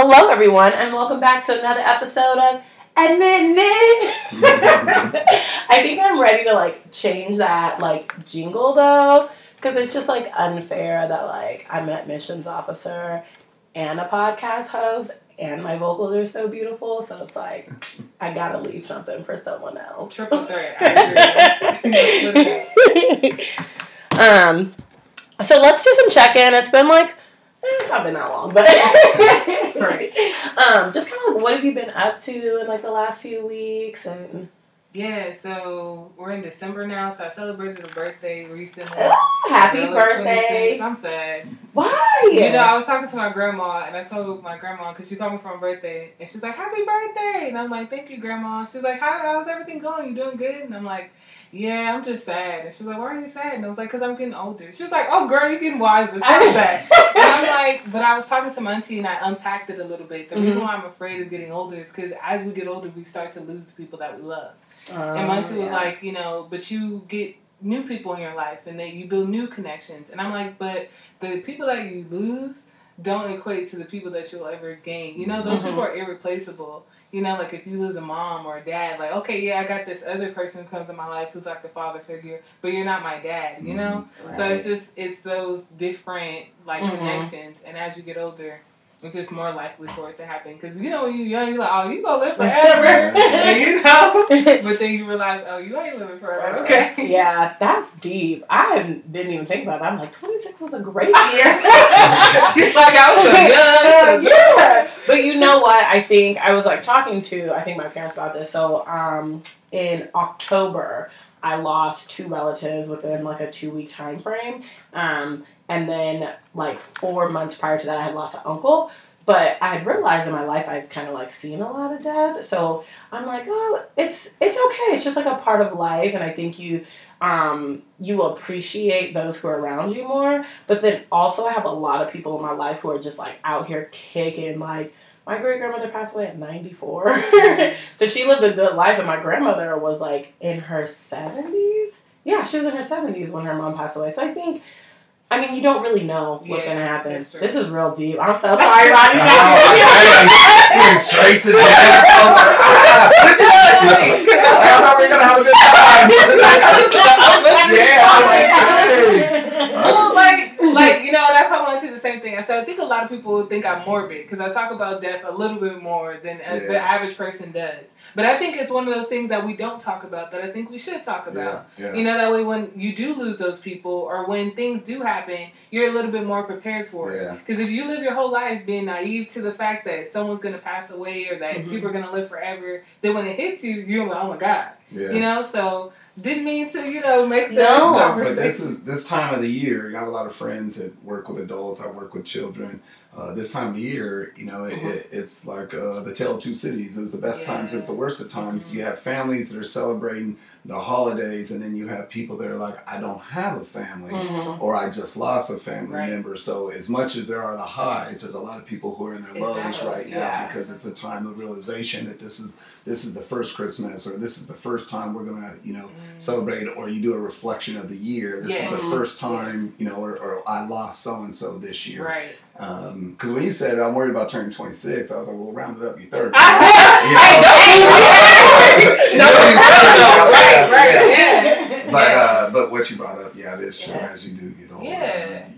Hello, everyone, and welcome back to another episode of Admit It. I think I'm ready to like change that like jingle though, because it's just like unfair that like I'm an admissions officer and a podcast host, and my vocals are so beautiful. So it's like I gotta leave something for someone else. Triple threat. I agree. um, so let's do some check in. It's been like it's not been that long, but Right. um, just kind of like what have you been up to in like the last few weeks and yeah, so we're in December now, so I celebrated a birthday recently. Oh, happy birthday! 26. I'm sad. Why? You know, I was talking to my grandma, and I told my grandma because she called me for my birthday, and she's like, "Happy birthday!" And I'm like, "Thank you, grandma." She's like, "How how's everything going? You doing good?" And I'm like, "Yeah, I'm just sad." And she was like, "Why are you sad?" And I was like, "Cause I'm getting older." She was like, "Oh, girl, you're getting wiser. Stop that." and I'm like, but I was talking to my auntie and I unpacked it a little bit. The reason Mhm. why I'm afraid of getting older is because as we get older, we start to lose the people that we love. Um, and my auntie was like, you know, but you get new people in your life and then you build new connections. And I'm like, but the people that you lose don't equate to the people that you'll ever gain. You know, those Mhm. people are irreplaceable. You know, like if you lose a mom or a dad, like, okay, yeah, I got this other person who comes in my life who's like a father figure, but you're not my dad, you know? So Right. it's just it's those different like Mhm. connections, and as you get older, it's is more likely for it to happen. Because you know when you're young, you're like, oh, you gonna live forever, and you know. But then you realize, oh, you ain't living forever. Okay. yeah, that's deep. I didn't even think about that. I'm like, 26 was a great year. It's like I was young. so yeah. But you know what? I think I was like talking to I think my parents about this. So um in October I lost two relatives within like a two week time frame. Um and then like four months prior to that I had lost an uncle. But I had realized in my life I'd kind of like seen a lot of death. So I'm like, oh, it's it's okay. It's just like a part of life and I think you um, you will appreciate those who are around you more. But then also, I have a lot of people in my life who are just like out here kicking. Like, my great grandmother passed away at 94. so she lived a good life, and my grandmother was like in her 70s. Yeah, she was in her 70s when her mom passed away. So I think. I mean, you don't really know what's Yeah, gonna happen. This is real deep. I'm so sorry, Rodney. Going straight to death. I thought we were gonna have a good time. yeah, I was like, hey. well, like, like you know, and I told my auntie the same thing. I said I think a lot of people think I'm morbid because I talk about death a little bit more than uh, the average person does. But I think it's one of those things that we don't talk about that I think we should talk about. Yeah, yeah. You know, that way when you do lose those people or when things do happen, you're a little bit more prepared for it. Because if you live your whole life being naive to the fact that someone's going to pass away or that Mhm. people are going to live forever, then when it hits you, you're like, oh my God. yeah. You know, so didn't mean to, you know, make the No, No, but this is this time of the year. I have a lot of friends that work with adults. I work with children. Uh, this time of the year, you know, it, Mhm. it, it's like uh, the tale of two cities. It was the best Yeah. times. It's the worst of times. Mhm. You have families that are celebrating the holidays, and then you have people that are like, I don't have a family. Mhm. or I just lost a family Right. member. So as much as there are the highs, there's a lot of people who are in their It's lows lows, right now because it's a time of realization that this is this is the first Christmas or this is the first time we're gonna you know Mm. celebrate or you do a reflection of the year. This Yeah. is the first time you know or, or I lost so and so this year. Right. Because when you said I'm worried about turning 26, I was like, well, round it up, you 30. I You know. know? Yeah. right, right, Yeah. But uh, but what you brought up, yeah, it is true. As you do get older, Yeah.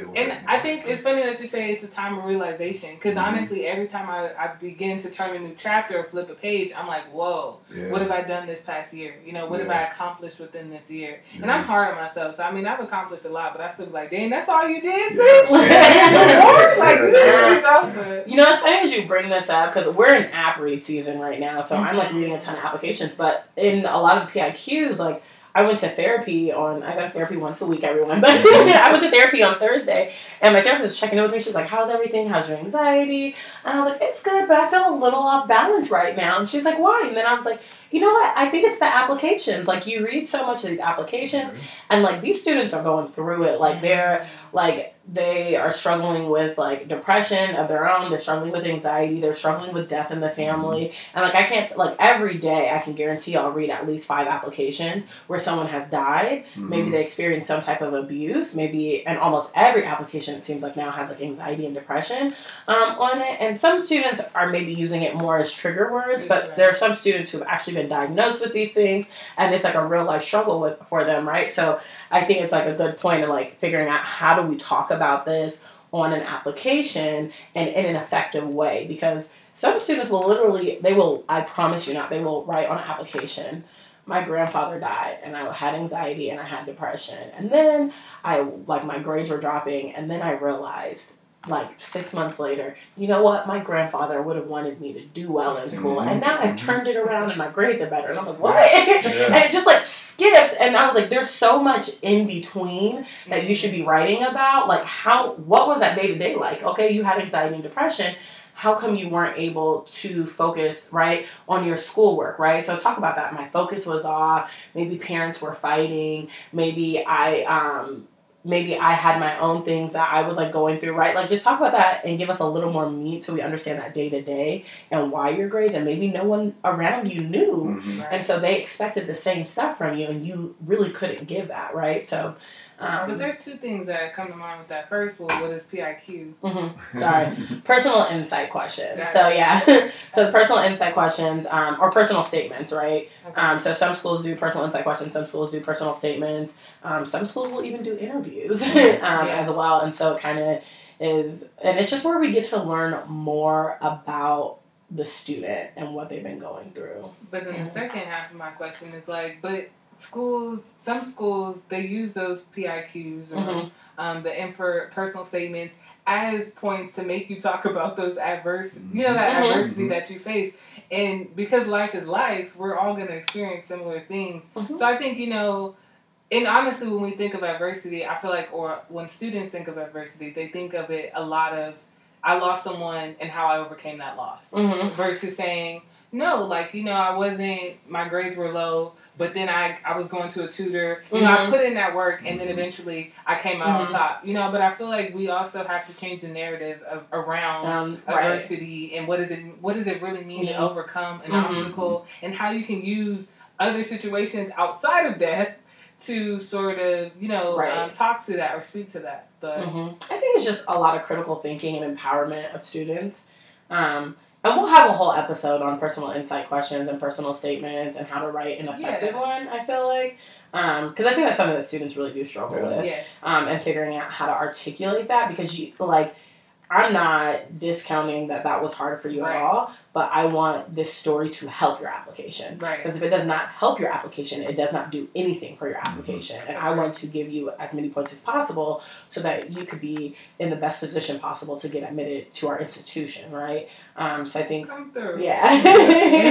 You, you deal with And it. I think it's funny that you say it's a time of realization because Mhm. honestly, every time I, I begin to turn a new chapter or flip a page, I'm like, whoa, yeah. what have I done this past year? You know, what have I accomplished within this year? And I'm hard on myself. So, I mean, I've accomplished a lot, but I still be like, dang, that's all you did, Yeah. sis? Like, you know, but- You know, it's funny as you bring this up because we're in app read season right now, so I'm like Mhm. reading a ton of applications. But in a lot of PIQs, like I went to therapy on. I go to therapy once a week, everyone. But mm-hmm. I went to therapy on Thursday, and my therapist was checking in with me. She's like, "How's everything? How's your anxiety?" And I was like, "It's good, but I feel a little off balance right now." And she's like, "Why?" And then I was like, you know what? I think it's the applications. Like you read so much of these applications, mm-hmm. and like these students are going through it. Like they're like they are struggling with like depression of their own. They're struggling with anxiety. They're struggling with death in the family. And like I can't like every day I can guarantee I'll read at least five applications where someone has died. Maybe Mhm. they experienced some type of abuse. Maybe and almost every application it seems like now has like anxiety and depression um, on it. And some students are maybe using it more as trigger words, but Right. there are some students who have actually been diagnosed with these things and it's like a real life struggle with for them, right? So I think it's like a good point of like figuring out how do we talk about this on an application and in an effective way because some students will literally they will I promise you not they will write on an application my grandfather died and I had anxiety and I had depression. And then I like my grades were dropping and then I realized like six months later, you know what? My grandfather would have wanted me to do well in school, and now I've turned it around and my grades are better. And I'm like, what? and it just like skipped, and I was like, there's so much in between that you should be writing about. Like, how? What was that day to day like? Okay, you had anxiety and depression. How come you weren't able to focus right on your schoolwork, right? So talk about that. My focus was off. Maybe parents were fighting. Maybe I um maybe I had my own things that I was like going through, right? Like just talk about that and give us a little more meat so we understand that day to day and why your grades and maybe no one around you knew. Mhm. And so they expected the same stuff from you and you really couldn't give that, right? So um But there's two things that come to mind with that. First, well, what is PIQ? mhm. Sorry. personal insight questions. Got So it. yeah, so the personal insight questions um, or personal statements, right? Okay. Um, so some schools do personal insight questions, some schools do personal statements, um, some schools will even do interviews um, Yeah. as well, and so it kind of is, and it's just where we get to learn more about the student and what they've been going through. But then the second half of my question is like, but schools, some schools, they use those PIQs or Mhm. um, the infer personal statements as points to make you talk about those adverse, you know, that Mhm. adversity Mhm. that you face. And because life is life, we're all going to experience similar things. Mhm. So I think, you know, and honestly, when we think of adversity, I feel like, or when students think of adversity, they think of it a lot of, I lost someone and how I overcame that loss Mm-hmm. versus saying no like you know i wasn't my grades were low but then i i was going to a tutor you know i Mhm. put in that work and then Mhm. eventually i came out Mhm. on top you know but i feel like we also have to change the narrative of, around Um, right. adversity and what does it what does it really mean Yeah. to overcome an obstacle and how you can use other situations outside of death to sort of you know Right. um, talk to that or speak to that but hmm I think it's just a lot of critical thinking and empowerment of students. Um, and we'll have a whole episode on personal insight questions and personal statements and how to write an effective Yeah. one, I feel like. Because I think that's something that students really do struggle Yeah. with. yes Um, and figuring out how to articulate that because you, like, I'm not discounting that that was hard for you Right. at all, but I want this story to help your application. Right. Because if it does not help your application, it does not do anything for your application. And I want to give you as many points as possible so that you could be in the best position possible to get admitted to our institution, right? Um, so I think, come through yeah.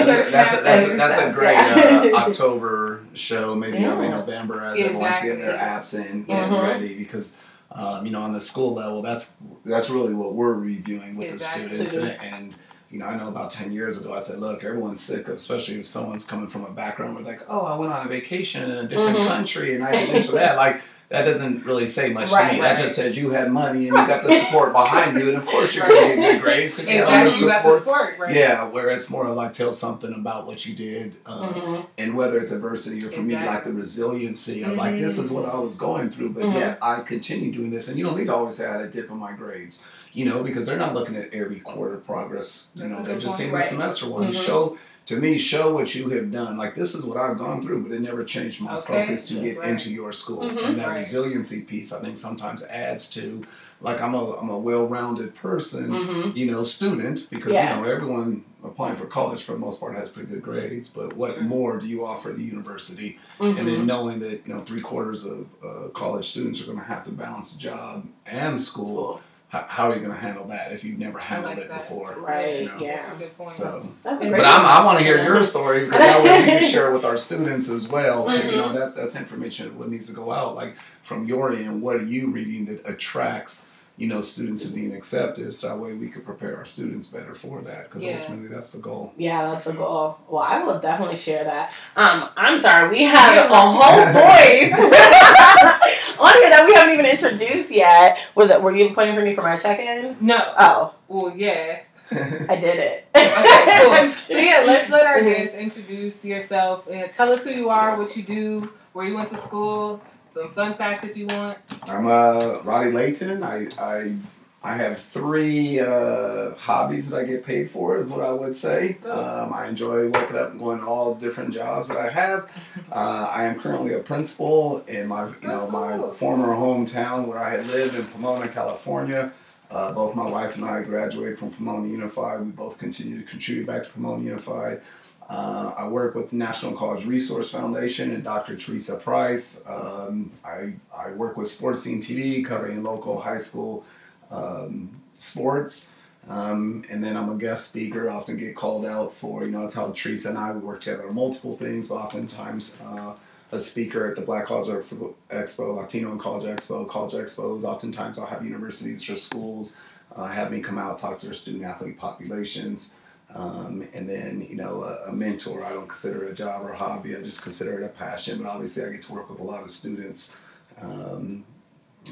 That's a, that's a, that's a, that's a great uh, October show, maybe early Yeah. November as everyone's getting their apps in, getting Mhm. ready because. Um, you know, on the school level, that's that's really what we're reviewing with Exactly. the students, and, and you know, I know about ten years ago, I said, look, everyone's sick of, especially if someone's coming from a background where like, oh, I went on a vacation in a different Mhm. country and I did this or that, like. That doesn't really say much Right, to me. That just says you had money and you got the support behind you, and of course you're going to get good grades because you have all the exactly you got the supports. sport right Yeah, where it's more like tell something about what you did, uh, Mhm. and whether it's adversity or for me, like the resiliency of like this is what I was going through, but Mhm. yet I continue doing this. And you don't need to always say I had a dip in my grades, you know, because they're not looking at every quarter progress. You That's know, they're just seeing Right. the semester one. Mhm. Show to me, show what you have done. Like this is what I've gone through, but it never changed my Okay. focus to get Right. into your school. Mhm. And that Right. resiliency piece, I think, sometimes adds to like I'm a I'm a well-rounded person Mhm. you know, student, because Yeah. you know everyone applying for college for the most part has pretty good grades. But what Sure. more do you offer the university? Mhm. And then knowing that you know three quarters of uh, college students are going to have to balance job and school. Cool. How, how are you going to handle that if you've never handled like it that. before? Right, You know? yeah. That's a good point. So, That's a But great but I'm, I want to hear Yeah. your story because that way we can share with our students as well. Too. You know Mhm. that that's information that needs to go out. Like from your end, what are you reading that attracts you know, students to being accepted. So that way we could prepare our students better for that because Yeah. ultimately that's the goal. Yeah, that's the goal. Well, I will definitely share that. Um, I'm sorry, we have a whole voice on here that we haven't even introduced yet. Was it? Were you pointing for me for my check-in? No. Oh, Well, yeah. I did it. Okay, cool. So yeah, let's let our guests introduce yourself and tell us who you are, what you do, where you went to school, some fun facts if you want. I'm uh, Roddy Layton. I, I I have three uh, hobbies that I get paid for, is what I would say. Um, I enjoy waking up and going to all different jobs that I have. Uh, I am currently a principal in my you know my former hometown where I had lived in Pomona, California. Uh, both my wife and I graduated from Pomona Unified. We both continue to contribute back to Pomona Unified. Uh, I work with the National College Resource Foundation and Dr. Teresa Price. Um, I, I work with Sports Scene TV, covering local high school um, sports. Um, and then I'm a guest speaker, often get called out for, you know, that's how Teresa and I, work together on multiple things, but oftentimes uh, a speaker at the Black College Expo, Expo, Latino and College Expo, College Expos. Oftentimes I'll have universities or schools uh, have me come out, talk to their student athlete populations. Um, and then, you know, a, a mentor, I don't consider it a job or a hobby, I just consider it a passion. But obviously, I get to work with a lot of students. Um,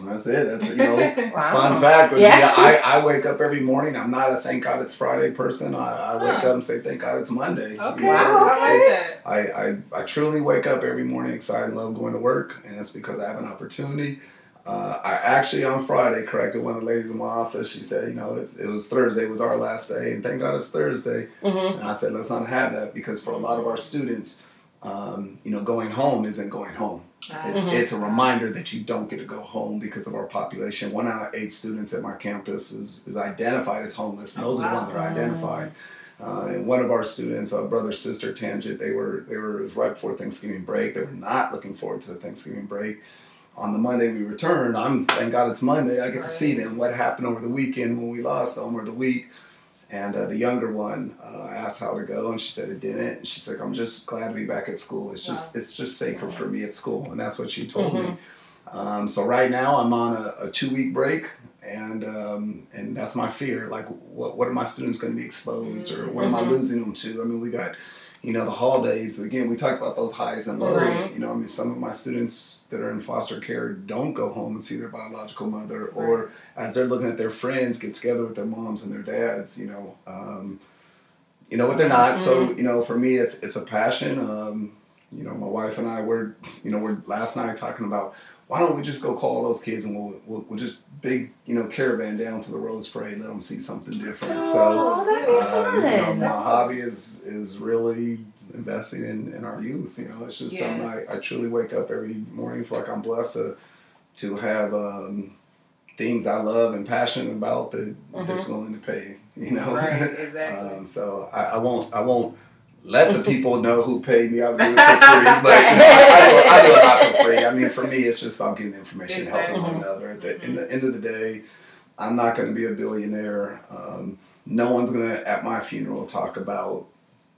that's it. That's, you know, Wow. Fun fact would Yeah. be I, I wake up every morning. I'm not a thank God it's Friday person. I, I wake Huh. up and say thank God it's Monday. Okay, You know, Wow, I like it's- I, I, I truly wake up every morning excited, love going to work, and that's because I have an opportunity. Uh, I actually on Friday corrected one of the ladies in my office. She said, you know, it's, it was Thursday it was our last day, and thank God it's Thursday. Mhm. And I said, let's not have that because for a lot of our students, um, you know, going home isn't going home. It's, Mhm. it's a reminder that you don't get to go home because of our population. One out of eight students at my campus is, is identified as homeless. And those are the ones that are identified. Uh, and one of our students, a brother sister tangent, they were they were right before Thanksgiving break. They were not looking forward to the Thanksgiving break. On the Monday we returned, I'm thank God it's Monday. I get to see them. What happened over the weekend when we lost them or the week? And uh, the younger one, uh, asked how to go, and she said it didn't. And she's like, "I'm just glad to be back at school. It's just it's just safer for me at school." And that's what she told me. Um, so right now I'm on a, a two week break, and um, and that's my fear. Like, what what are my students going to be exposed, or what am I Mhm. losing them to? I mean, we got, you know, the holidays. Again, we talk about those highs and lows. Right. You know, I mean, some of my students that are in foster care don't go home and see their biological mother, or as they're looking at their friends get together with their moms and their dads. You know. Um, you know what they're not. So you know, for me, it's it's a passion. Um, you know, my wife and I were, you know, we're last night talking about why don't we just go call those kids and we'll, we'll, we'll just big, you know, caravan down to the Rose Parade, let them see something different. So, Oh, be uh, you know, my hobby is is really investing in, in our youth. You know, it's just Yeah. something I, I truly wake up every morning feel like I'm blessed to to have um, things I love and passionate about that that's willing to pay. You know, Right, exactly. um, so I, I won't I won't let the people know who paid me. I'll do it for free, but I, I, do, I do a lot for free. I mean, for me, it's just about getting the information, helping one another. At the, in the end of the day, I'm not going to be a billionaire. Um, no one's going to at my funeral talk about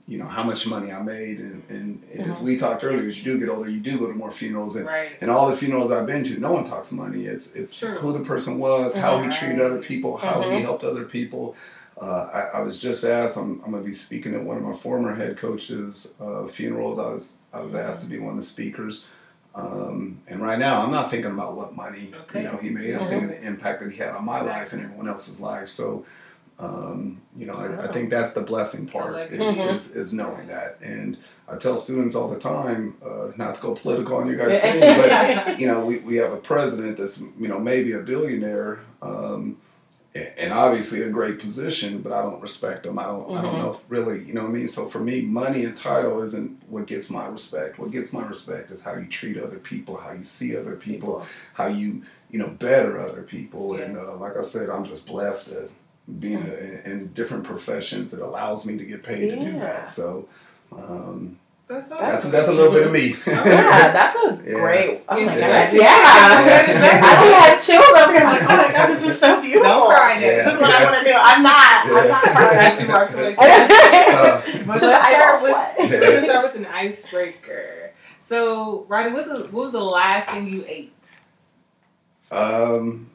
you know how much money I made, and, and, and as we talked earlier, as you do get older, you do go to more funerals, and right. and all the funerals I've been to, no one talks money. It's it's True. who the person was, how he treated other people, how he Mhm. helped other people. Uh, I, I was just asked. I'm, I'm going to be speaking at one of my former head coaches' uh, funerals. I was I was asked to be one of the speakers. Um, and right now, I'm not thinking about what money Okay. you know he made. I'm Mhm. thinking the impact that he had on my life and everyone else's life. So, um, you know, I, I think that's the blessing part is, Mhm. is, is knowing that. And I tell students all the time, uh, not to go political on you guys' things, but you know, we, we have a president that's, you know, maybe a billionaire, um, and obviously a great position, but I don't respect them. I don't, I don't Mhm. know if really, you know what I mean? So for me, money and title isn't what gets my respect. What gets my respect is how you treat other people, how you see other people, how you, you know, better other people. And uh, like I said, I'm just blessed to being a, in different professions that allows me to get paid to do that. So, um, That's that's, that's a little bit of me. Yeah, that's a Yeah. great. Oh my gosh. Yeah. Yeah. I don't have chills over here. I'm like, oh my god, this is so beautiful. Don't cry Yeah. This is what I want to do. I'm not. I'm not crying. She works with. But Just let's start with, sweat. we're start with an icebreaker. So, Roddy, what's the, what was the last thing you ate? Um,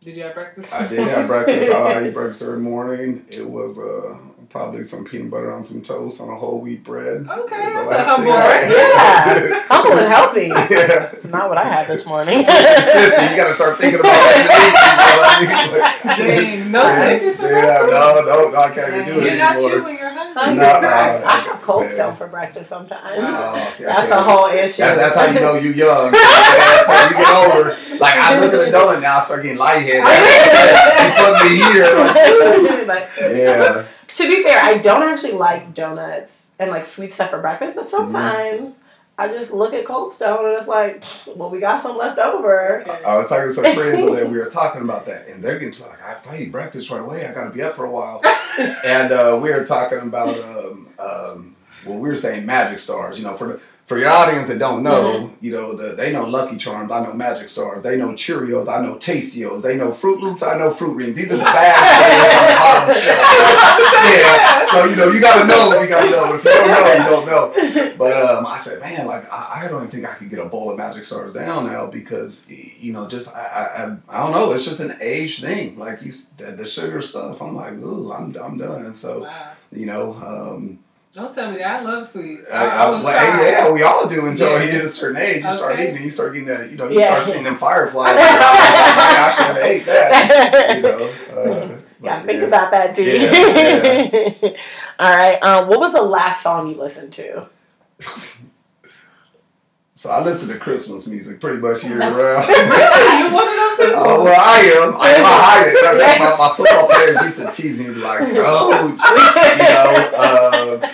Did you have breakfast? I did have breakfast. I eat breakfast every morning. It was uh, probably some peanut butter on some toast on a whole wheat bread. Okay, It the that's last humble, thing I right? had. Yeah. Humble and healthy. yeah. It's not what I had this morning. you gotta start thinking about what you eat. You know what I mean? Like, Dang, no yeah, Snickers for Yeah, no, no, no, I can't even do You're it not you anymore. when you're hungry. Hungry. No, uh, I have Cold yeah. Stone for breakfast sometimes. Oh, see, That's can't- the whole issue. That's, that's how you know you're young. That's how you get older. Like I look at a donut now, I start getting lightheaded. you put me here. Like, Yeah. To be fair, I don't actually like donuts and like sweet stuff for breakfast, but sometimes I just look at Cold Stone and it's like, well, we got some left over. Okay. I was talking to some friends day. We were talking about that, and they're getting to like, I eat breakfast right away, I got to be up for a while. and uh, we were talking about, um, um, well, we were saying Magic Stars. You know, for the, for your audience that don't know, you know, the, they know Lucky Charms. I know Magic Stars. They know Cheerios. I know Tasteeos. They know Froot Loops. I know Fruit Rings. These are the bad cereals on the bottom shelf. Yeah. So you know, you got to know. You got to know. If you don't know, you don't know. But um, I said, man, like I, I don't even think I could get a bowl of Magic Stars down now because you know, just I, I, I, I don't know. It's just an age thing. Like you, the, the sugar stuff. I'm like, ooh, I'm, I'm done. So Wow. you know, um, Don't tell me that. I love sweets. I, I, I, I well, cry. yeah, we all do until Yeah. you hit a certain age. You start Okay. eating, you start getting that. You know, you Yeah. start seeing them fireflies. man, I should have ate that. You know. Uh, Gotta but, think yeah. about that, D. Yeah, All right. Um, what was the last song you listened to? So I listen to Christmas music pretty much year round. Really? You one of those people? Oh well, I am. I, I hide it. My, my football players used to tease me, and be like, "Coach," you know. Uh,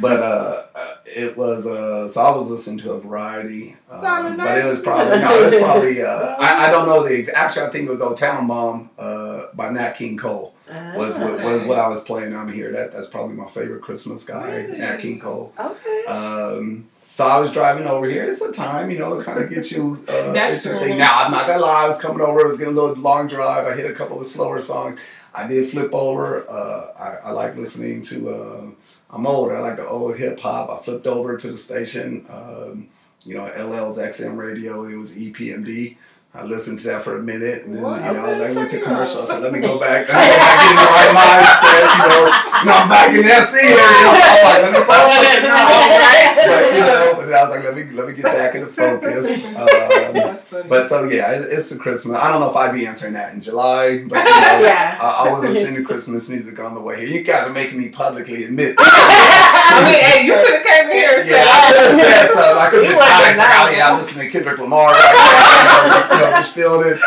but uh, uh, it was uh, so I was listening to a variety, uh, but it was probably no, it was probably uh, I, I don't know the ex- actually I think it was "Old Town Mom" uh, by Nat King Cole was Ah, what, was what I was playing on here. That that's probably my favorite Christmas guy, Really? Nat King Cole. okay. Um, so I was driving over here. It's a time, you know, it kind of gets you. Uh, That's true. thing. Now I'm not gonna lie. I was coming over. It was getting a little long drive. I hit a couple of slower songs. I did flip over. Uh, I, I like listening to. Uh, I'm older. I like the old hip hop. I flipped over to the station. Um, you know, LL's XM radio. It was EPMD. I listened to that for a minute, and then What? you know, Okay, they went to check it commercial. I said, "Let me go back. Let me go back in the right mindset." You know, you know, I'm back in the SC area. So I was like, "Let me find something else." But you know, but then I was like, "Let me let me get back into focus." Um, That's funny. but so yeah, it, it's the Christmas. I don't know if I'd be answering that in July, but you know, Yeah. I, I was listening to Christmas music on the way here. You guys are making me publicly admit. I mean, hey, you could have came here Yeah, said, I could have said something. I could You have been wasn't nice. Like, oh, yeah, I'm listening to Kendrick Lamar. Right you know, just, you know, just feeling it.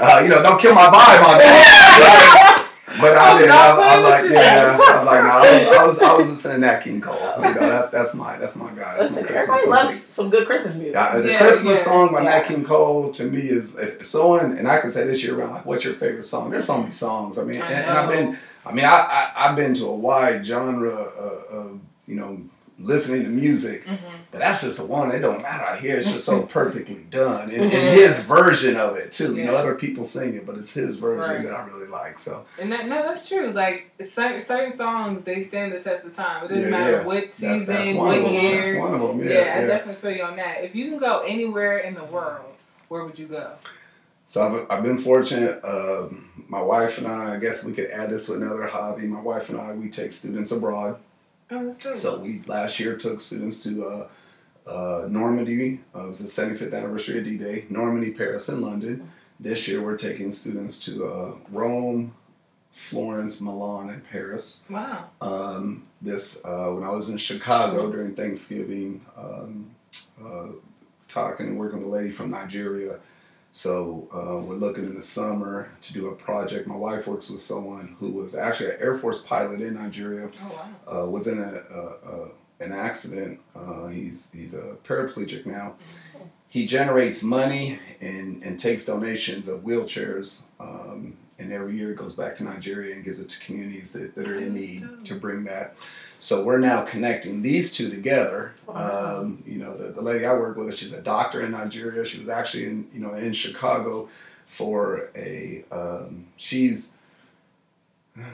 Uh, you know, don't kill my vibe on that. But I I'm did. not I'm, I'm like, yeah. I'm like, no, I was, I was, I was listening to Nat King Cole. You know, that's that's my that's my guy. That's my Listen, Christmas everybody loves music. some good Christmas music. Yeah, the Yeah, Christmas yeah. song by Yeah. Nat King Cole to me is if if someone and I can say this year around like what's your favorite song? There's so many songs. I mean, I and, and I've been I mean I, I I've been to a wide genre of, of you know listening to music, Mhm. but that's just the one. It don't matter. I hear it's just so perfectly done, and, Mhm. and his version of it too. You know, other people sing it, but it's his version Right. that I really like. So And that, no, that's true. Like certain, songs, they stand the test of time. It doesn't Yeah, matter yeah. what that, season, that's one what year. That's one of them. Yeah, Yeah, I definitely feel you on that. If you can go anywhere in the world, where would you go? So I've, I've been fortunate. Um, my wife and I, I guess we could add this to another hobby. My wife and I, we take students abroad. Oh. So we last year took students to uh, uh, Normandy. Uh, it was the 75th anniversary of D-Day. Normandy, Paris, and London. This year we're taking students to uh, Rome, Florence, Milan, and Paris. wow. Um, this uh, when I was in Chicago during Thanksgiving, um, uh, talking and working with a lady from Nigeria. So uh, we're looking in the summer to do a project. My wife works with someone who was actually an Air Force pilot in Nigeria Oh, wow. uh, was in a, a, a an accident. Uh, he's he's a paraplegic now. He generates money and, and takes donations of wheelchairs, um, and every year it goes back to Nigeria and gives it to communities that, that are in need to bring that. So we're now connecting these two together. Wow. Um, you know, the, the lady I work with, she's a doctor in Nigeria. She was actually in you know in Chicago for a um, she's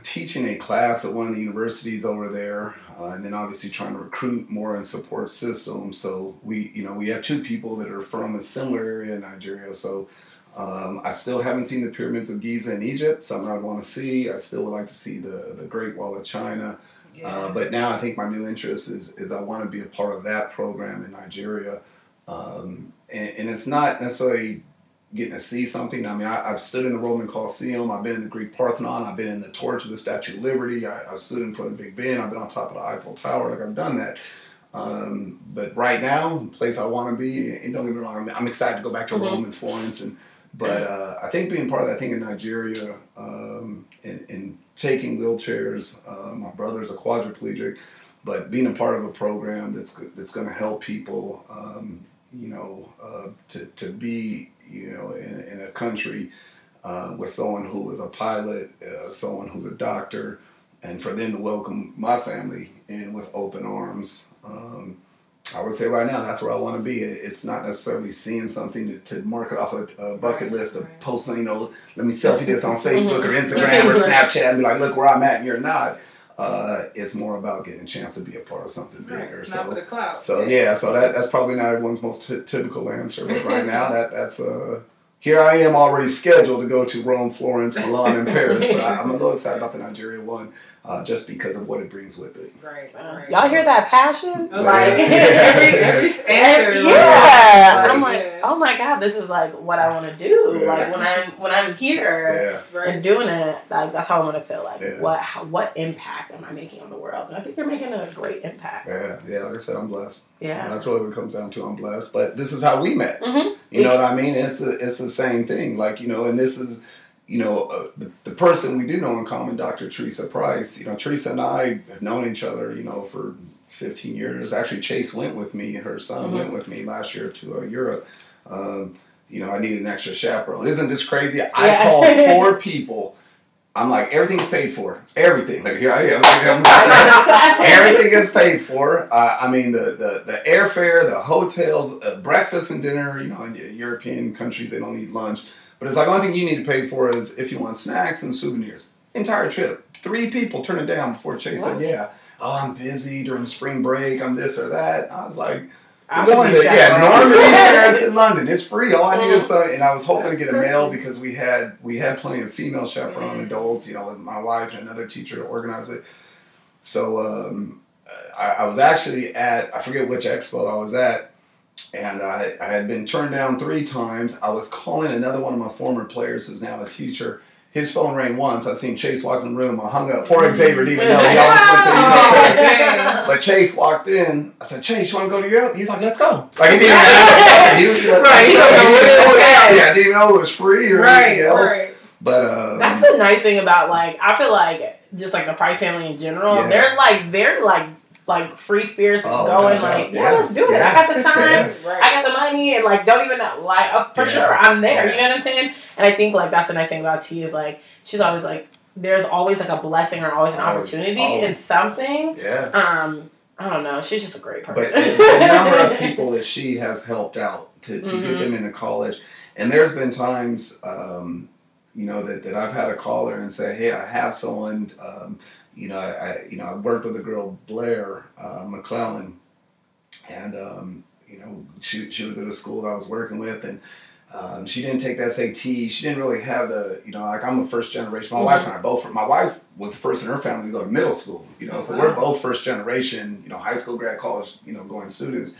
teaching a class at one of the universities over there, uh, and then obviously trying to recruit more and support systems. So we, you know, we have two people that are from a similar area in Nigeria. So Um, I still haven't seen the pyramids of Giza in Egypt, something I'd want to see. I still would like to see the, the Great Wall of China. Yeah. Uh, but now I think my new interest is, is I want to be a part of that program in Nigeria. Um, and, and it's not necessarily getting to see something. I mean, I, I've stood in the Roman Colosseum, I've been in the Greek Parthenon, I've been in the torch of the Statue of Liberty, I, I've stood in front of the Big Ben, I've been on top of the Eiffel Tower, like I've done that. Um, but right now, the place I want to be, and don't get me wrong, I'm, I'm excited to go back to Mhm. Rome and Florence, and but uh, I think being part of that thing in Nigeria um, and, and taking wheelchairs, uh, my brother's a quadriplegic, but being a part of a program that's that's going to help people, um, you know, uh, to to be you know in, in a country uh, with someone who is a pilot, uh, someone who's a doctor, and for them to welcome my family in with open arms. Um, I would say right now that's where I want to be. It's not necessarily seeing something to, to mark it off a, a bucket Right, list of right. posting, you know, let me selfie this on Facebook or Instagram or Snapchat and be like, look where I'm at and you're not. Uh, it's more about getting a chance to be a part of something Right, bigger. it's not for So, so yeah, so that, that's probably not everyone's most ty- typical answer, but right now that that's uh, here I am already scheduled to go to Rome, Florence, Milan, and Paris. But I, I'm a little excited about the Nigeria one, uh, just because of what it brings with it. Right, right. Y'all hear that passion? Oh, Like yeah. every every answer. yeah. Right. I'm like, Yeah. oh my god, this is like what I want to do. Yeah. Like when I'm when I'm here Yeah, and doing it, like that's how I'm gonna feel. Like Yeah. what how, what impact am I making on the world? And I think you're making a great impact. yeah, yeah. Like I said, I'm blessed. Yeah. And that's really what it comes down to. I'm blessed. But this is how we met. Mhm. You know what I mean? It's a, it's the same thing. Like you know, and this is you know uh, the, the person we do know in common, Dr. Teresa Price. You know, Teresa and I have known each other. You know, for 15 years. Actually, Chase went with me. Her son Mhm. went with me last year to uh, Europe. Um, you know, I needed an extra chaperone. Isn't this crazy? I Yeah. called four people. I'm like, everything's paid for. Everything. Like here I am. Like, Everything is paid for. Uh, I mean, the, the, the airfare, the hotels, uh, breakfast and dinner. You know, in European countries, they don't eat lunch. But it's like, only thing you need to pay for is if you want snacks and souvenirs. Entire trip. Three people turned it down before Chase What? said, yeah. Oh, I'm busy during spring break. I'm this or that. I was like, I'm going to, yeah. Normandy, Paris, and London. It's free. All I need is some, and I was hoping to That's get a male because we had we had plenty of female chaperone Mhm. adults, you know, with my wife and another teacher to organize it. So um, I, I was actually at I forget which expo I was at, and I, I had been turned down three times. I was calling another one of my former players who's now a teacher. His phone rang once. I seen Chase walk in the room. I hung up. Poor Xavier didn't even know. He almost went to you Oh, But Chase walked in. I said, Chase, you want to go to Europe? He's like, let's go. Like, he didn't even ask. He was like, Right, he let's don't know what didn't it know- Yeah, I didn't even know it was free or Right, anything else. right. But, um, That's the nice thing about like I feel like just like the Price family in general. Yeah. They're like very like like free spirits Oh, going like yeah, yeah, let's do it. yeah. I got the time. Yeah. Right. I got the money and like don't even lie like uh, for sure I'm there. You know what I'm saying? And I think like that's the nice thing about T is like she's always like there's always like a blessing or always an Always, opportunity always. in something. yeah. Um, I don't know. She's just a great person. But the number of people that she has helped out to, to Mhm. get them into college, and there's been times, um, you know, that, that I've had to call her and say, hey, I have someone, um, you know, I, you know I worked with a girl Blair uh, McClellan, and um, you know she she was at a school that I was working with, and um, she didn't take the SAT. She didn't really have the, you know, like I'm a first generation. My wife and I both. My wife was the first in her family to go to middle school. You know, so we're both first generation. You know, high school, grad, college. You know, going students.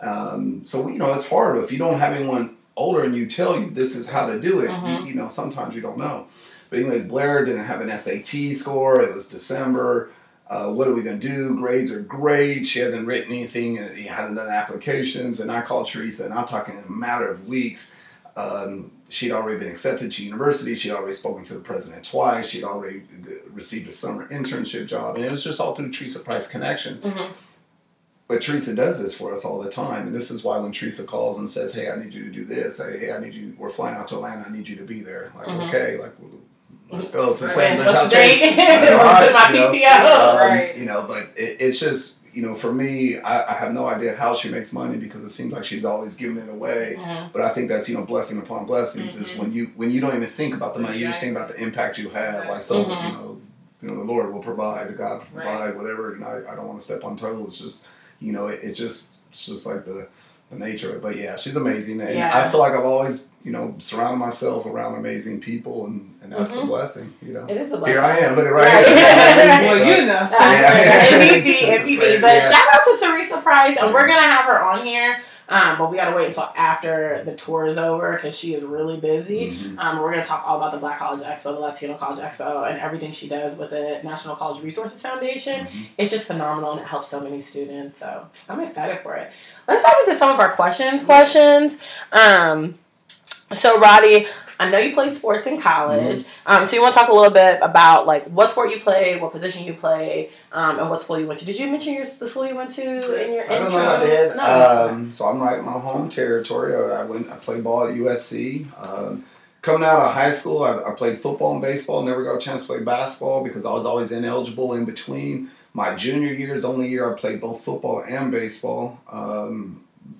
Um, so you know, it's hard if you don't have anyone older and you tell you this is how to do it. Mhm. You, you know, sometimes you don't know. But anyways, Blair didn't have an SAT score. It was December. Uh, what are we going to do? Grades are great. She hasn't written anything and he hasn't done applications. And I called Teresa, and I'm talking in a matter of weeks. Um, she'd already been accepted to university. She'd already spoken to the president twice. She'd already received a summer internship job. And it was just all through Teresa Price connection. Mhm. But Teresa does this for us all the time. And this is why when Teresa calls and says, Hey, I need you to do this, hey, hey I need you, we're flying out to Atlanta, I need you to be there. Like, Mhm. okay, like, let's go. It's the Right. same. There's What's how the date? Chase- Right, my you know, um, Right. You know, but it, it's just, you know, for me, I, I have no idea how she makes money because it seems like she's always giving it away. Mhm. But I think that's you know blessing upon blessings is Mhm. when you when you don't even think about the money, you're just think about the impact you have. Like so, Mhm. you know, you know the Lord will provide, God will Right. provide, whatever. And I, I don't want to step on toes. It's just you know, it, it just it's just like the the nature of it. But yeah, she's amazing, and Yeah. I feel like I've always you know surrounded myself around amazing people, and, and that's a Mhm. blessing. You know, It is a blessing. here I am. Look at right Right. here. well, you know. Yeah. MVP, MVP. But Yeah. shout out to Teresa Price, and we're gonna have her on here. Um, but we gotta wait until after the tour is over because she is really busy. Mhm. Um, we're gonna talk all about the Black College Expo, the Latino College Expo, and everything she does with the National College Resources Foundation. Mhm. It's just phenomenal and it helps so many students. So I'm excited for it. Let's dive into some of our questions. Questions. Um, so Roddy, I know you played sports in college. Um, so you want to talk a little bit about like what sport you played, what position you played, um, and what school you went to. Did you mention your the school you went to in your I don't intro? know. I did. No. Um, so I'm right in my home territory. I went. I played ball at USC. Um, coming out of high school, I, I played football and baseball. Never got a chance to play basketball because I was always ineligible in between. My junior year is the only year I played both football and baseball.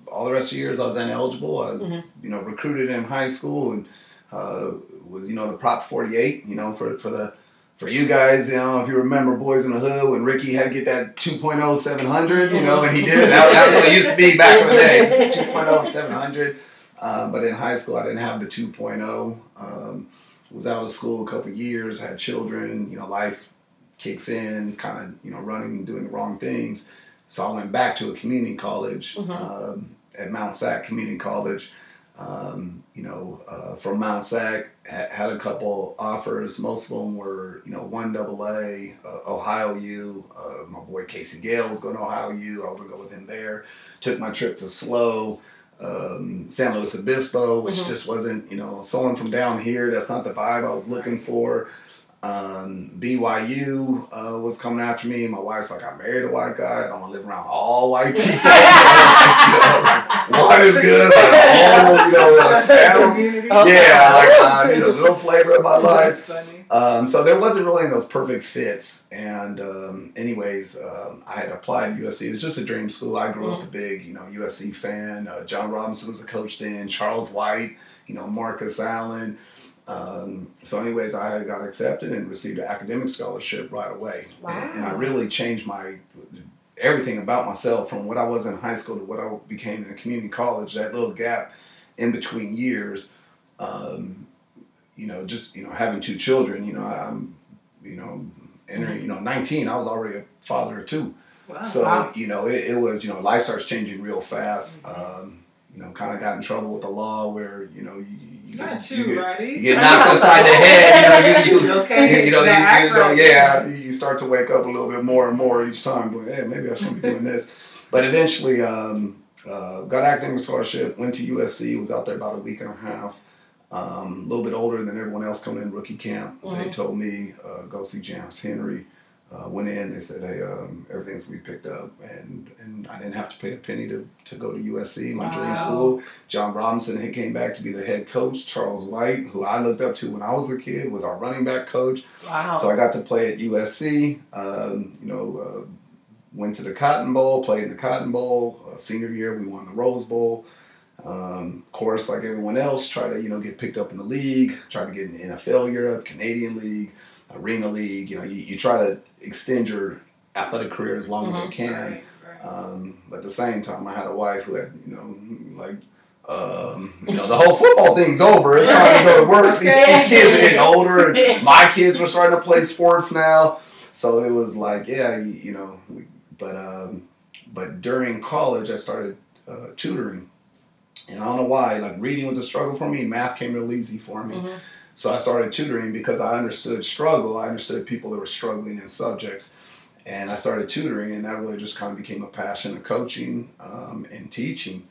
All the rest of the years I was ineligible. I was, Mhm. you know, recruited in high school and uh, was, you know, the Prop 48. You know, for for the for you guys, you know, if you remember Boyz n the Hood when Ricky had to get that 2.0 700, you know, and he did. That, that's what it used to be back in the day. 2.0 700. Um, but in high school, I didn't have the 2.0. Um, was out of school a couple years, had children. You know, life kicks in, kind of, you know, running and doing the wrong things. So I went back to a community college Mhm. um, at Mount Sac Community College. Um, you know, uh, from Mount Sac, ha- had a couple offers. Most of them were, you know, one double A, uh, Ohio U. Uh, my boy Casey Gale was going to Ohio U. I was going to go with him there. Took my trip to SLO, um, San Luis Obispo, which Mhm. just wasn't, you know, someone from down here. That's not the vibe I was looking for. Um, BYU uh, was coming after me. My wife's like, I married a white guy. I don't want to live around all white people. you know, like, one is good, but all, you know, uh, town. Oh. Yeah, like I need a little flavor of my life. Um, so there wasn't really those perfect fits. And um, anyways, um, I had applied to USC. It was just a dream school. I grew up a big, you know, USC fan. Uh, John Robinson was the coach then. Charles White, you know, Marcus Allen. Um, so, anyways, I got accepted and received an academic scholarship right away. And, and I really changed my everything about myself from what I was in high school to what I became in a community college. That little gap in between years, um, you know, just you know, having two children. You know, I'm, you know, entering, you know, 19. I was already a father of two. Wow. So Wow. you know, it, it was you know, life starts changing real fast. Um, you know, kind of got in trouble with the law where you know you, you, Not get, you, you, get, Roddy. you get knocked upside the head. You know, you, you okay. you, you know, you, you know, yeah, you start to wake up a little bit more and more each time. But hey, maybe I shouldn't be doing this. But eventually, um, uh, got academic scholarship. Went to USC. Was out there about a week and a half. Um, a little bit older than everyone else coming in rookie camp. They Mhm. told me uh, go see Janice Henry. Uh, went in. They said, "Hey, um, everything's gonna be picked up," and and I didn't have to pay a penny to, to go to USC, my dream school. John Robinson he came back to be the head coach. Charles White, who I looked up to when I was a kid, was our running back coach. Wow. So I got to play at USC. Um, you know, uh, went to the Cotton Bowl, played in the Cotton Bowl. Uh, senior year, we won the Rose Bowl. Um, of course, like everyone else, try to you know get picked up in the league. Try to get in the NFL Europe, Canadian League, Arena League. You know, you, you try to extend your athletic career as long as Mhm. you can. Right, right. Um, but at the same time, I had a wife who had, you know, like, um, you know, the whole football thing's over. It's time to go to work. These, these kids are getting older, and my kids were starting to play sports now. So it was like, yeah, you, you know, we, but um, but during college, I started uh, tutoring, and I don't know why. Like reading was a struggle for me. Math came real easy for me. Mhm. So I started tutoring because I understood struggle. I understood people that were struggling in subjects. And I started tutoring, and that really just kind of became a passion of coaching um, and teaching.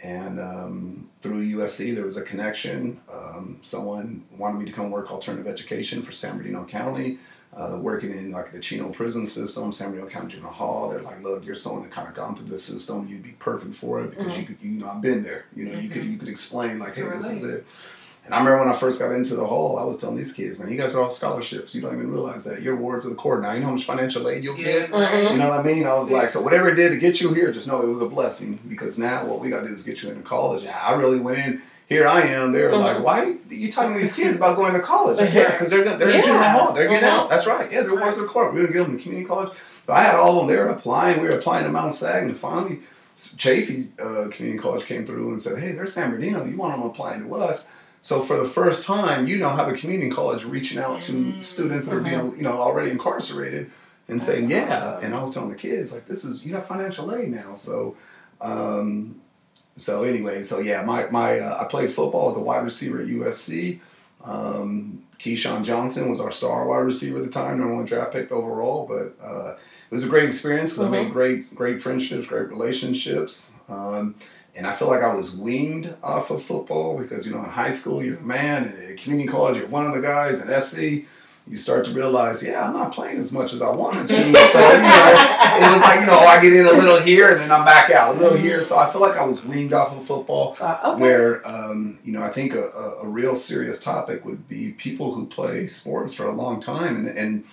And um, through USC, there was a connection. Um, someone wanted me to come work alternative education for San Bernardino County, uh, working in like the Chino prison system, San Bernardino County Juvenile Hall. They're like, look, you're someone that kind of gone through the system. You'd be perfect for it because you could, you know, I've been there. You know, you could you could explain like, hey, this is it. And I remember when I first got into the hall, I was telling these kids, man, you guys are all scholarships. You don't even realize that. You're wards of the court now. You know how much financial aid you'll get? Mhm. You know what I mean? I was like, so whatever it did to get you here, just know it was a blessing because now what we got to do is get you into college. And I really went in. Here I am. They were Mhm. like, why are you talking to these kids about going to college? Like, yeah, because they're gonna- they're in Yeah. junior hall. They're getting Mhm. out. That's right. Yeah, they're wards of the court. We were going to get them to community college. So I had all of them. They were applying. We were applying to Mount Sac, and finally Chaffey uh, Community College came through and said, "Hey, there's San Bernardino. You want them applying to us?" So for the first time, you now have a community college reaching out to Mm. students that are being, you know, already incarcerated and That's saying, "Yeah." awesome. And I was telling the kids, like, "This is you have financial aid now." So, um, so anyway, so yeah, my my uh, I played football as a wide receiver at USC. Um, Keyshawn Johnson was our star wide receiver at the time, number one draft pick overall. But uh, it was a great experience because I made great great friendships, great relationships. Um, and I feel like I was weaned off of football because you know in high school you're the man, and at community college you're one of the guys, and SC you start to realize, yeah, I'm not playing as much as I wanted to. So you know, it was like you know I get in a little here and then I'm back out a little here. So I feel like I was weaned off of football Uh, okay. where um, you know I think a, a, a real serious topic would be people who play sports for a long time and, and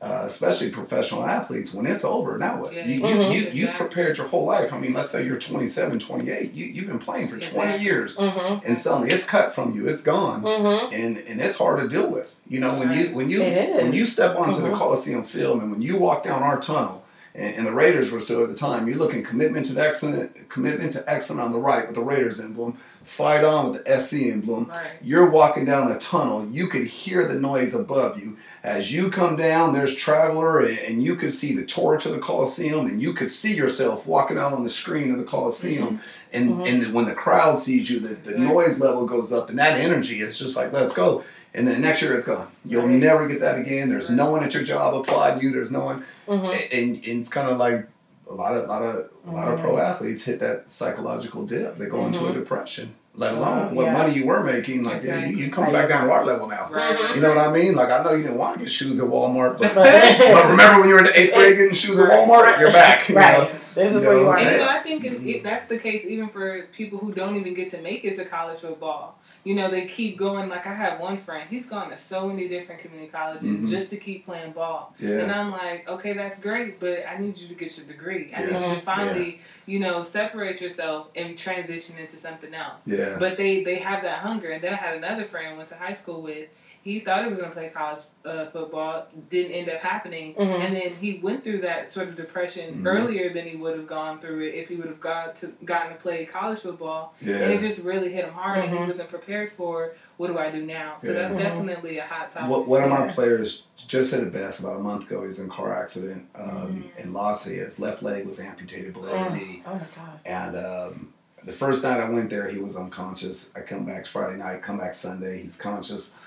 uh, especially professional athletes when it's over now what Yeah. you, Mhm. you, you, you prepared your whole life I mean let's say you're 27 28 you, you've been playing for 20 Exactly. years Mm-hmm. and suddenly it's cut from you it's gone Mm-hmm. and and it's hard to deal with. You know, when you when you when you step onto the Mhm. Coliseum field and when you walk down our tunnel, and, and the Raiders were still at the time, you're looking commitment to excellent, commitment to excellent on the right with the Raiders emblem, fight on with the SC emblem. Right. You're walking down a tunnel. You could hear the noise above you as you come down. There's Traveler, and, you could see the torch of the Coliseum, and you could see yourself walking out on the screen of the Coliseum. And Mhm. and when the crowd sees you, the, the Exactly. noise level goes up, and that energy is just like, let's go. And then next year it's gone. You'll Right. never get that again. There's no one at your job applauding you. There's no one, Mm-hmm. and, and it's kind of like a lot of a lot of a lot of pro Mm-hmm. athletes hit that psychological dip. They go into a depression. Let alone Oh, what yeah. money you were making. Like yeah, you, you come back down to our level now. Right. You know what I mean? Like I know you didn't want to get shoes at Walmart, but, But- but remember when you were in the eighth grade getting shoes at Walmart? You're back. You Right. know? This is You where you are. And you Yeah. know, I think it, it, that's the case even for people who don't even get to make it to college football. You know, they keep going. Like I have one friend, he's gone to so many different community colleges Mhm. just to keep playing ball. And I'm like, okay, that's great, but I need you to get your degree. I Yeah. need you to finally, you know, separate yourself and transition into something else. Yeah. But they they have that hunger. And then I had another friend I went to high school with. He thought he was going to play college uh, football. Didn't end up happening. Mhm. And then he went through that sort of depression Mhm. earlier than he would have gone through it if he would have got to gotten to play college football. Yeah. And it just really hit him hard, and Mhm. he wasn't prepared for what do I do now. So Yeah. that's Mhm. definitely a hot topic. What, one of my players just said it best about a month ago. He's in a car accident um, and lost. His left leg was amputated below the Oh, knee. oh my god. And um, the first night I went there, he was unconscious. I come back Friday night, come back Sunday, he's conscious.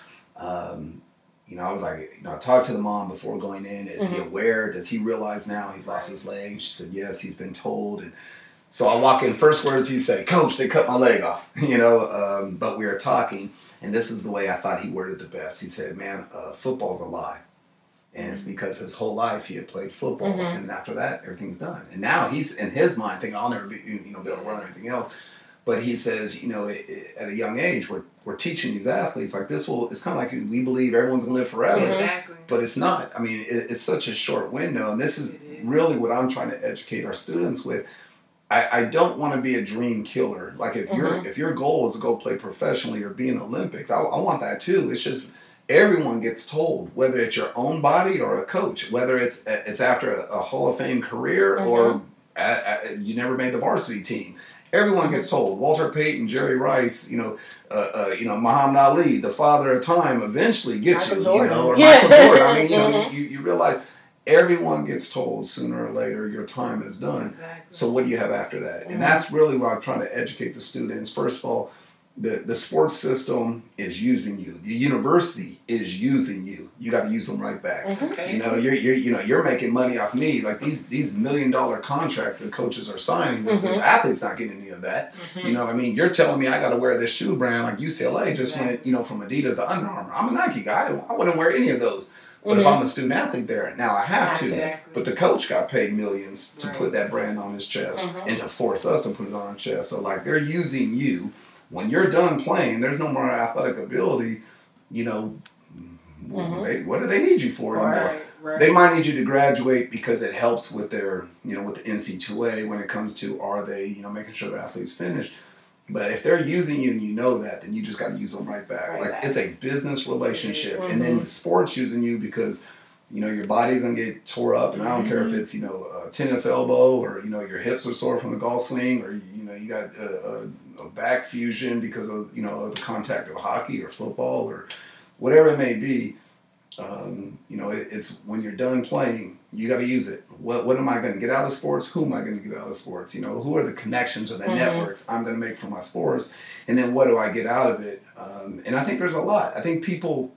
Um, you know, I was like, you know, I talked to the mom before going in. Is he Mhm. aware? Does he realize now he's lost his leg? She said, yes, he's been told. And so I walk in. First words he said, Coach, they cut my leg off. You know, um, but we were talking, and this is the way I thought he worded the best. He said, "Man, uh, football's a lie." And it's because his whole life he had played football, Mhm. and after that, everything's done. And now he's in his mind thinking, "I'll never be, you know, be able to run or anything else." But he says, you know, at a young age, we're, we're teaching these athletes like this will. It's kind of like we believe everyone's gonna live forever. Exactly. but it's not. I mean, it, it's such a short window, and this is It is. really what I'm trying to educate our students with. I, I don't want to be a dream killer. Like if your Mhm. if your goal is to go play professionally or be in the Olympics, I, I want that too. It's just everyone gets told whether it's your own body or a coach, whether it's it's after a, a Hall of Fame career or a, a, you never made the varsity team. Everyone gets told. Walter Payton, Jerry Rice, you know, uh, uh, you know, Muhammad Ali, the father of time, eventually gets Michael you, Jordan. you know, or Yeah. Michael Jordan. I mean, you know, you, you realize everyone gets told sooner or later your time is done. Exactly. So what do you have after that? And that's really what I'm trying to educate the students. First of all, the, the sports system is using you. The university is using you. You got to use them right back. Mhm. okay. You know, you're, you're you know you're making money off me. Like these these million dollar contracts that coaches are signing, the- Mhm. the athletes not getting any of that. Mhm. You know what I mean? You're telling me I got to wear this shoe brand like UCLA just Right. went you know from Adidas to Under Armour. I'm a Nike guy. I, don't, I wouldn't wear any of those. But if Mhm. I'm a student athlete there, now I have to. Exactly. But the coach got paid millions to Right. put that brand on his chest Mhm. and to force us to put it on our chest. So like they're using you. When you're done playing, there's no more athletic ability. You know, Mhm. they, what do they need you for anymore? Right. Right. They might need you to graduate because it helps with their, you know, with the NC2A when it comes to are they, you know, making sure the athletes finish. But if they're using you and you know that, then you just got to use them right back. Right like back. it's a business relationship, Mhm. and then the sports using you because you know, your body's gonna get tore up, and I don't care if it's you know a tennis elbow or you know your hips are sore from the golf swing, or you know you got a, a, a back fusion because of you know the contact of hockey or football or whatever it may be. Um, you know, it, it's when you're done playing, you got to use it. What what am I going to get out of sports? Who am I going to get out of sports? You know, who are the connections or the Mhm. networks I'm going to make from my sports, and then what do I get out of it? Um, and I think there's a lot. I think people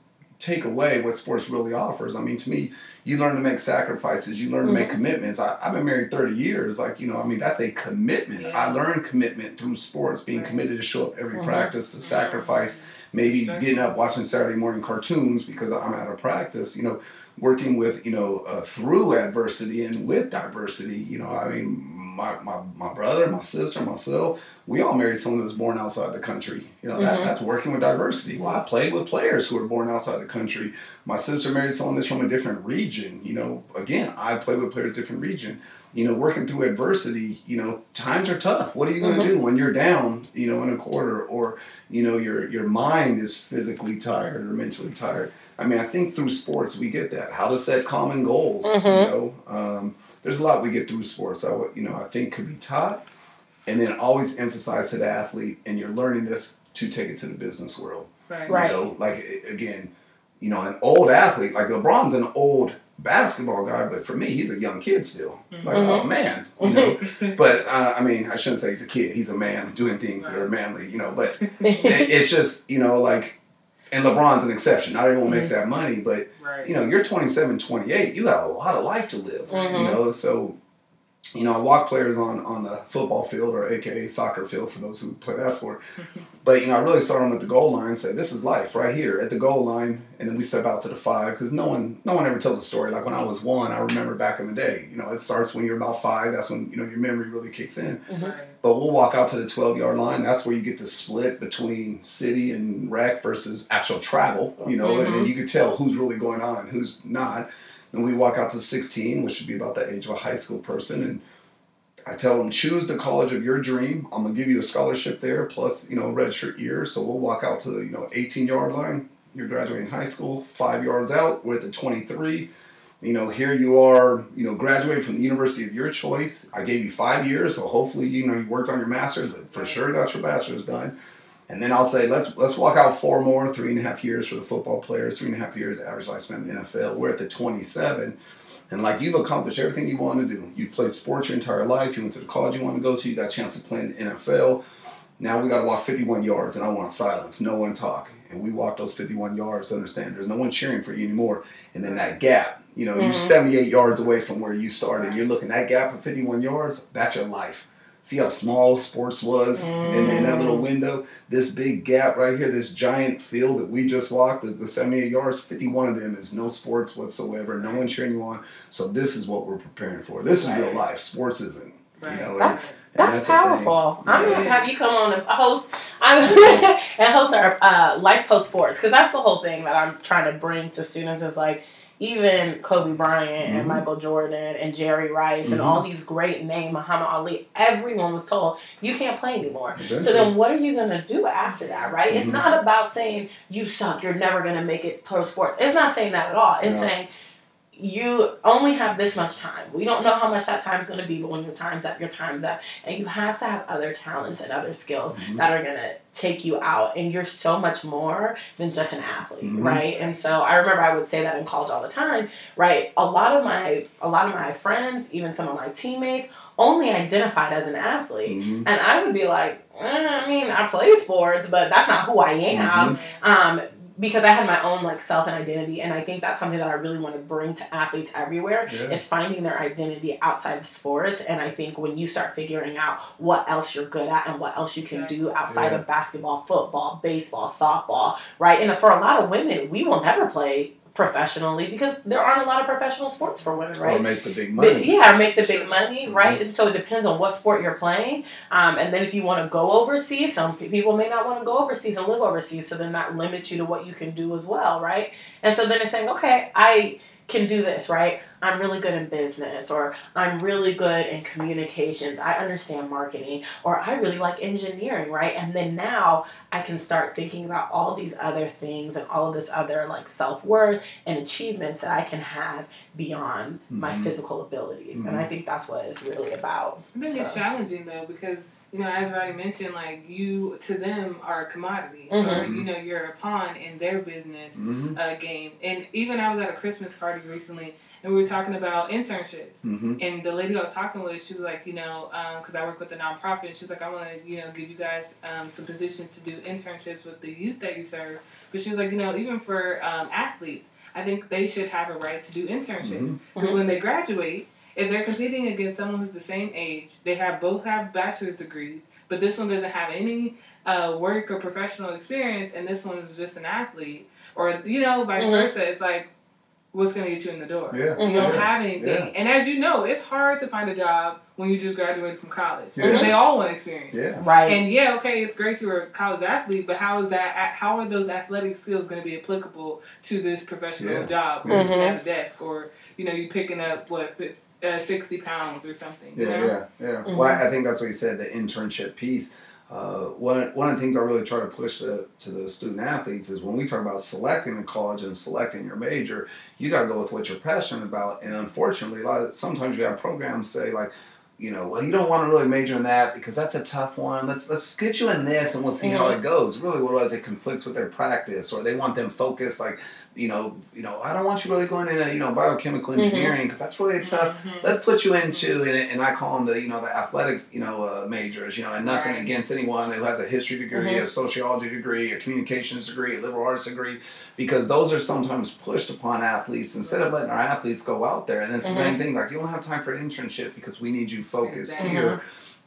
take away what sports really offers. I mean, to me, you learn to make sacrifices, you learn to make Mhm. commitments. I, I've been married 30 years. Like, you know, I mean, that's a commitment. Yeah. I learned commitment through sports, being Right. committed to show up every Mhm. practice, to sacrifice maybe getting up watching Saturday morning cartoons because I'm out of practice, you know, working with, you know, uh, through adversity and with diversity, you know, I mean, my, my, my brother, my sister, myself, we all married someone that was born outside the country. You know, that, Mhm. that's working with diversity. Well, I played with players who were born outside the country. My sister married someone that's from a different region. You know, again, I played with players different region. You know, working through adversity, you know, times are tough. What are you going to Mhm. do when you're down, you know, in a quarter or, you know, your your mind is physically tired or mentally tired? I mean, I think through sports we get that. How to set common goals, Mhm. you know. Um, there's a lot we get through sports. I would, you know, I think could be taught, and then always emphasize to the athlete, and you're learning this to take it to the business world. Right. Right. You know, like again, you know, an old athlete like LeBron's an old basketball guy, but for me, he's a young kid still. Like, Mhm. oh man, you know. but uh, I mean, I shouldn't say he's a kid. He's a man doing things that are manly, you know. But it's just, you know, like, and LeBron's an exception. Not everyone makes that money, but right. you know, you're 27, 28, you got a lot of life to live. You Mhm. know, so you know, I walk players on on the football field or AKA soccer field for those who play that sport. But you know, I really start them at the goal line and say, "This is life right here at the goal line," and then we step out to the five because no one no one ever tells a story. Like when I was one, I remember back in the day. You know, it starts when you're about five. That's when you know your memory really kicks in. Mm-hmm. Right. But we'll walk out to the 12 yard line. That's where you get the split between city and rec versus actual travel, you know, and then mm-hmm. you can tell who's really going on and who's not. And we walk out to 16, which would be about the age of a high school person. And I tell them, choose the college of your dream. I'm to give you a scholarship there, plus, you know, redshirt year. So we'll walk out to the, you know, 18 yard line. You're graduating high school, five yards out. We're at the 23 you know, here you are, you know, graduated from the university of your choice. I gave you five years, so hopefully, you know, you worked on your master's, but for sure got your bachelor's done. And then I'll say, let's let's walk out four more, three and a half years for the football players, three and a half years average lifespan in the NFL. We're at the 27. And like you've accomplished everything you want to do. You've played sports your entire life. You went to the college you want to go to. You got a chance to play in the NFL. Now we got to walk 51 yards, and I want silence, no one talk. And we walk those 51 yards. Understand? There's no one cheering for you anymore. And then that gap, you know, you're Mhm. 78 yards away from where you started. You're looking that gap of 51 yards. That's your life. See how small sports was in, in that little window. This big gap right here, this giant field that we just walked, the, the 78 yards. 51 of them is no sports whatsoever. No one cheering you on. So this is what we're preparing for. This is real life. Sports isn't. You Right. know, and- That's That's, thing. powerful. I'm Yeah. gonna have you come on and host. I'm and host our uh, life post sports because that's the whole thing that I'm trying to bring to students is like even Kobe Bryant Mhm. and Michael Jordan and Jerry Rice and Mhm. all these great names, Muhammad Ali. Everyone was told you can't play anymore. So then, what are you gonna do after that, right? It's Mhm. not about saying you suck, you're never gonna make it pro sports. It's not saying that at all. It's No. saying you only have this much time. We don't know how much that time is gonna be, but when your time's up, your time's up, and you have to have other talents and other skills Mhm. that are gonna take you out. And you're so much more than just an athlete, Mhm. right? And so I remember I would say that in college all the time, right? A lot of my a lot of my friends, even some of my teammates, only identified as an athlete. Mhm. And I would be like, eh, I mean, I play sports, but that's not who I am. Um, because I had my own like self and identity, and I think that's something that I really want to bring to athletes everywhere Yeah. is finding their identity outside of sports. And I think when you start figuring out what else you're good at and what else you can do outside Yeah. of basketball, football, baseball, softball, right? And for a lot of women, we will never play professionally because there aren't a lot of professional sports for women, right? Or make the big But, money. yeah, make the big Sure. money, Mhm. right? So it depends on what sport you're playing. Um, and then if you want to go overseas, some people may not want to go overseas and live overseas. So then that limits you to what you can do as well, right? And so then it's saying, okay, I can do this, right? I'm really good in business, or I'm really good in communications. I understand marketing, or I really like engineering, right? And then now I can start thinking about all these other things and all of this other like self worth and achievements that I can have beyond my Mhm. physical abilities. And I think that's what it's really about. I think it's challenging though because you know, as Roddy mentioned, like you to them are a commodity, or Mhm. you know, you're a pawn in their business Mm-hmm. uh, game. And even I was at a Christmas party recently, and we were talking about internships. Mm-hmm. And the lady I was talking with, she was like, you know, because I work with a nonprofit, and she's like, I want to, you know, give you guys um, some positions to do internships with the youth that you serve. But she was like, you know, even for um, athletes, I think they should have a right to do internships Mhm. because Mhm. when they graduate, if they're competing against someone who's the same age, they have both have bachelor's degrees, but this one doesn't have any uh, work or professional experience, and this one is just an athlete, or you know, vice Mhm. versa. It's like, what's going to get you in the door? Yeah. You don't Yeah. have anything. Yeah. And as you know, it's hard to find a job when you just graduated from college Yeah. because they all want experience. Yeah. Right. And yeah, okay, it's great you're a college athlete, but how is that? How are those athletic skills going to be applicable to this professional Yeah. job where you're sitting Mhm. at a desk or you know you picking up what fif- uh, sixty pounds or something? you Yeah, know? yeah, yeah. Mhm. Well, I think that's what you said, the internship piece. Uh, one, one of the things I really try to push to, to the student athletes is when we talk about selecting a college and selecting your major, you got to go with what you're passionate about. And unfortunately, a lot of, sometimes you have programs say like, you know, well, you don't want to really major in that because that's a tough one. Let's let's get you in this and we'll see how it goes. Really, what it was it conflicts with their practice, or they want them focused like, you know, you know, I don't want you really going into you know biochemical Mhm. engineering because that's really tough Mhm. let's put you into and, and I call them the you know the athletics you know uh, majors you know and nothing Right. against anyone who has a history degree Mhm. a sociology degree a communications degree a liberal arts degree because those are sometimes pushed upon athletes instead of letting our athletes go out there and it's the same thing like you don't have time for an internship because we need you focused Exactly. here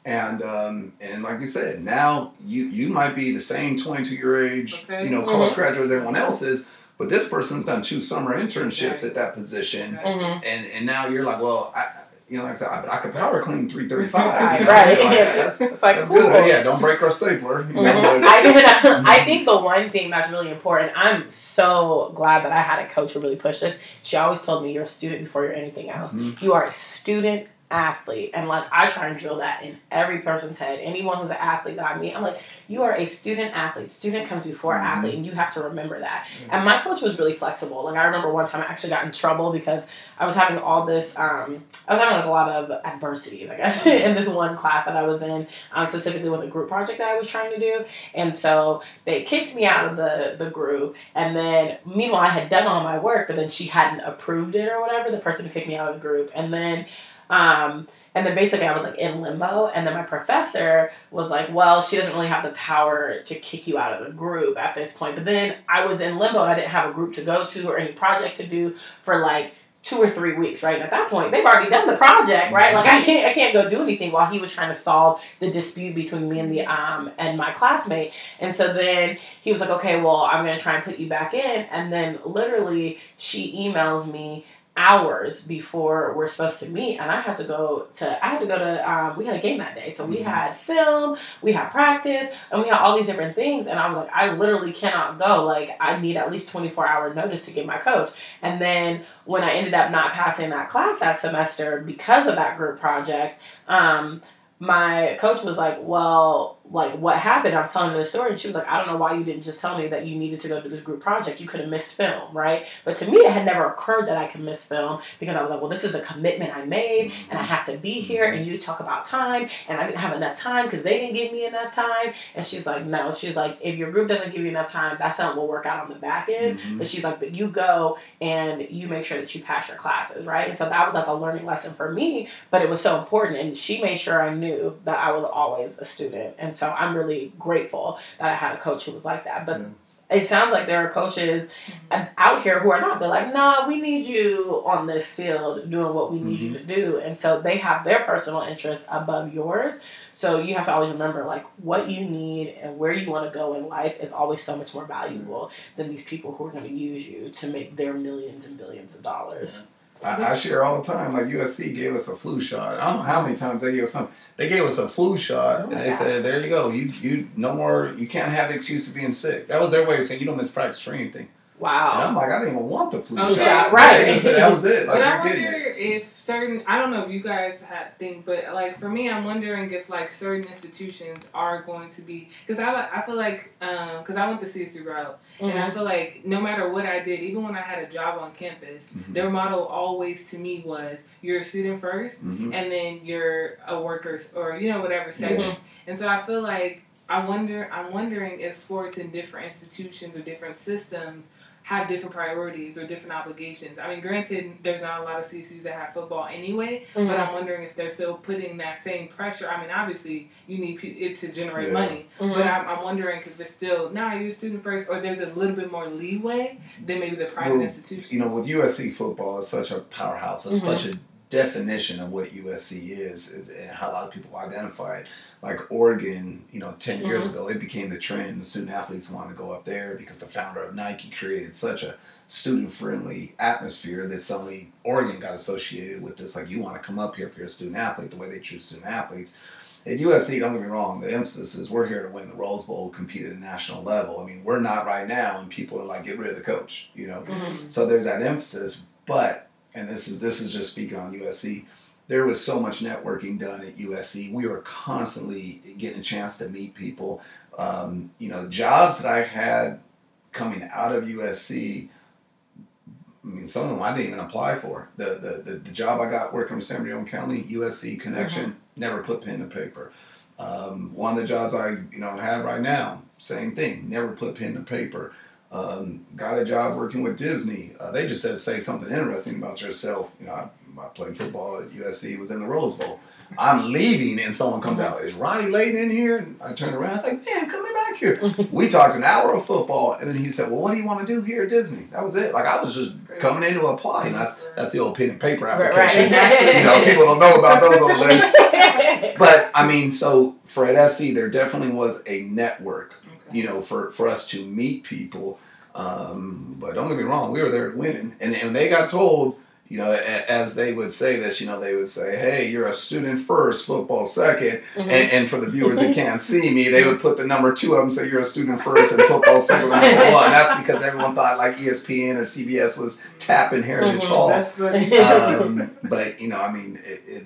and um, and like you said now you you might be the same 22 year age Okay. you know college Mhm. graduate as everyone else is but this person's done two summer internships Right. at that position Okay. Mhm. and and now you're like, well, I, you know, like I said, but I could power clean 335. Right, you know? right. You're like, that's it's like that's cool. good. Yeah, don't break our stapler. You know, Mhm. I did. I think the one thing that's really important. I'm so glad that I had a coach who really pushed this. She always told me, "You're a student before you're anything else. Mhm. You are a student athlete." And like I try and drill that in every person's head. Anyone who's an athlete that I meet, I'm like, "You are a student athlete. Student comes before Mhm. athlete, and you have to remember that." Yeah. And my coach was really flexible. Like I remember one time I actually got in trouble because I was having all this. Um, I was having like a lot of adversities, I guess, in this one class that I was in, um, specifically with a group project that I was trying to do. And so they kicked me out of the, the group. And then, meanwhile, I had done all my work, but then she hadn't approved it or whatever, the person who kicked me out of the group. And then, um, and then basically I was like in limbo. And then my professor was like, well, she doesn't really have the power to kick you out of the group at this point. But then I was in limbo I didn't have a group to go to or any project to do for like two or three weeks, right? And at that point, they've already done the project, right? Like I can't, I can't go do anything while he was trying to solve the dispute between me and the um and my classmate. And so then he was like, okay, well, I'm gonna try and put you back in. And then literally, she emails me hours before we're supposed to meet and I had to go to I had to go to um, we had a game that day. So we Mhm. had film we had practice and we had all these different things and I was like I literally cannot go. Like I need at least 24 hour notice to get my coach. And then when I ended up not passing that class that semester because of that group project um, my coach was like, Well, like what happened? I was telling her the story and she was like, I don't know why you didn't just tell me that you needed to go to this group project. You could have missed film, right? But to me it had never occurred that I could miss film because I was like, Well, this is a commitment I made and I have to be here and you talk about time and I didn't have enough time because they didn't give me enough time. And she's like, No, she's like, if your group doesn't give you enough time, that's something we'll work out on the back end. Mhm. But she's like, but you go and you make sure that you pass your classes, right? And so that was like a learning lesson for me, but it was so important. And she made sure I knew that I was always a student. And so I'm really grateful that I had a coach who was like that. But it sounds like there are coaches mm-hmm. out here who are not. They're like, nah, we need you on this field doing what we need you mm-hmm. to do. And so they have their personal interests above yours. So you have to always remember, like, what you need and where you want to go in life is always so much more valuable than these people who are going to use you to make their millions and billions of dollars. I, I share all the time. Like USC gave us a flu shot. I don't know how many times they gave us some. They gave us a flu shot, Oh and they gosh. said, "There you go. You you no more. You can't have the excuse of being sick." That was their way of saying you don't miss practice for anything. Wow. And I'm like, I didn't even want the flu Okay. shot. Right. They said that was it. Like but I wonder it. if certain I don't know if you guys had think, but like for me, I'm wondering if like certain institutions are going to be because I I feel like because I went the CSU route and I Mhm. feel like no matter what I did, even when I had a job on campus, Mhm. their motto always to me was you're a student 1st Mhm. and then you're a worker or you know whatever second. And so I feel like I wonder I'm wondering if sports in different institutions or different systems have different priorities or different obligations. I mean, granted, there's not a lot of CCs that have football anyway, but Mhm. I'm wondering if they're still putting that same pressure. I mean, obviously, you need it to generate Yeah. money, Mhm. but I'm, I'm wondering if it's still, nah, you're a student first, or there's a little bit more leeway than maybe the private Well, institutions. you know, with USC football, it's such a powerhouse. It's Mhm. such a definition of what USC is is- and how a lot of people identify it. Like Oregon, you know, 10 years ago, it became the trend. Student athletes want to go up there because the founder of Nike created such a student friendly atmosphere that suddenly Oregon got associated with this. Like, you want to come up here if you're a student athlete, the way they treat student athletes. At USC, don't get me wrong, the emphasis is we're here to win the Rose Bowl, compete at a national level. I mean, we're not right now, and people are like, get rid of the coach, you know. Mhm. So there's that emphasis, but and this is this is just speaking on USC. There was so much networking done at USC. We were constantly getting a chance to meet people. Um, you know, jobs that I had coming out of USC. I mean, some of them I didn't even apply for. The the, the, the job I got working with San Bernardino County, USC connection, never put pen to paper. Um, one of the jobs I you know have right now, same thing, never put pen to paper. Um, got a job working with Disney. Uh, they just said say something interesting about yourself. You know, I, I played football at USC. Was in the Rose Bowl. I'm leaving, and someone comes out. Is Roddy Layton in here? And I turned around. I was like, man, come back here. we talked an hour of football, and then he said, well, what do you want to do here at Disney? That was it. Like I was just coming in to apply. And that's that's the old pen and paper application. right. you know, people don't know about those old days. But I mean, so for at SC, there definitely was a network Okay. you know, for, for us to meet people. Um, but don't get me wrong, we were there winning. And, and they got told, you know, as they would say this, you know, they would say, hey, you're a student first, football 2nd Mhm. And, and for the viewers that can't see me, they would put the number two of them, say you're a student first and football second with number one. That's because everyone thought like ESPN or CBS was tapping Heritage Mhm, Hall That's funny. um, but you know, I mean, it, it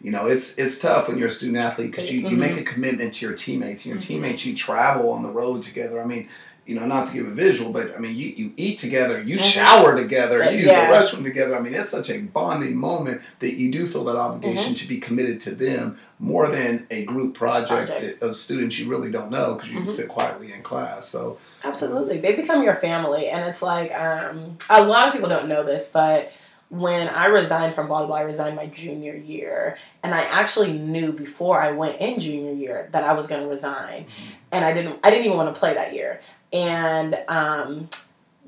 you know, it's it's tough when you're a student athlete because you, you make a commitment to your teammates. And your teammates, you travel on the road together. I mean, you know, not to give a visual, but I mean, you, you eat together, you Mhm. shower together, you use Yeah. the restroom together. I mean, it's such a bonding moment that you do feel that obligation to be committed to them more than a group project, Project. of students you really don't know because you Mhm. sit quietly in class. So, Absolutely. They become your family. And it's like, um, a lot of people don't know this, but when I resigned from volleyball, I resigned my junior year. And I actually knew before I went in junior year that I was going to resign. And I didn't, I didn't even want to play that year. And, um,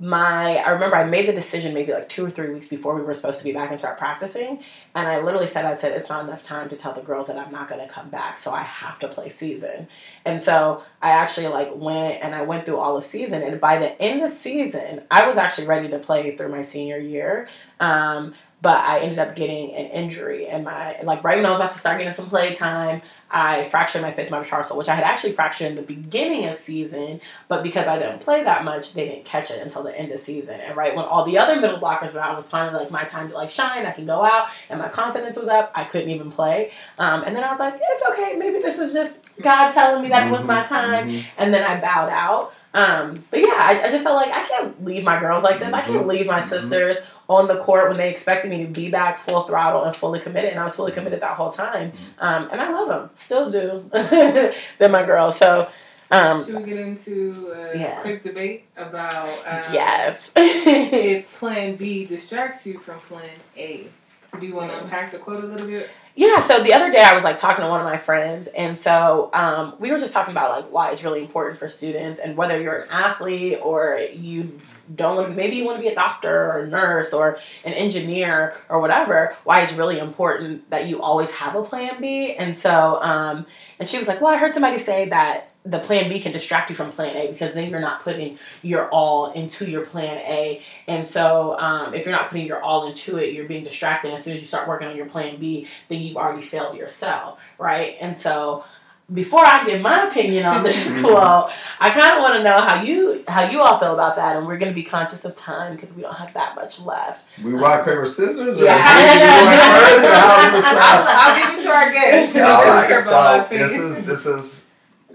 my I remember I made the decision maybe like two or three weeks before we were supposed to be back and start practicing, and I literally said I said it's not enough time to tell the girls that I'm not going to come back, so I have to play season. And so I actually like went and I went through all the season, and by the end of season, I was actually ready to play through my senior year. Um, but I ended up getting an injury, and my like right when I was about to start getting some play time, I fractured my fifth metatarsal, which I had actually fractured in the beginning of season, but because I didn't play that much, they didn't catch it until the end of season. And right when all the other middle blockers were out, it was finally like my time to like shine. I can go out, and my confidence was up. I couldn't even play, um, and then I was like, it's okay. Maybe this is just God telling me that it was my time. Mhm. And then I bowed out. Um, but yeah, I, I just felt like I can't leave my girls like this. I can't leave my Mhm. sisters on the court when they expected me to be back full throttle and fully committed, and I was fully committed that whole time. Um, and I love them, still do. They're my girls. So um, Should we get into a Yeah. quick debate about um, yes. if Plan B distracts you from Plan A? So do you want to unpack the quote a little bit? Yeah, so the other day I was like talking to one of my friends, and so um, we were just talking about like why it's really important for students, and whether you're an athlete or you don't want, to maybe you want to be a doctor or a nurse or an engineer or whatever, why it's really important that you always have a plan B. And so, um, and she was like, well, I heard somebody say that the plan B can distract you from plan A because then you're not putting your all into your plan A. And so, um, if you're not putting your all into it, you're being distracted. As soon as you start working on your plan B, then you've already failed yourself, right? And so, before I give my opinion on this quote, I kind of want to know how you how you all feel about that, and we're going to be conscious of time because we don't have that much left. We rock paper scissors, or Yeah. you want first, or how's this I'll. I'll give it to our guest. All I don't right, care about so this is this is,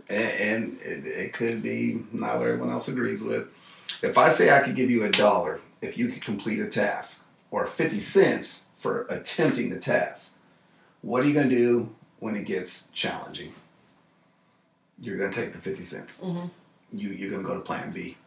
and, and it, it could be not what everyone else agrees with. If I say I could give you a dollar if you could complete a task, or fifty cents for attempting the task, what are you gonna do when it gets challenging? You're gonna take the fifty cents. Mhm. You you're gonna go to Plan B.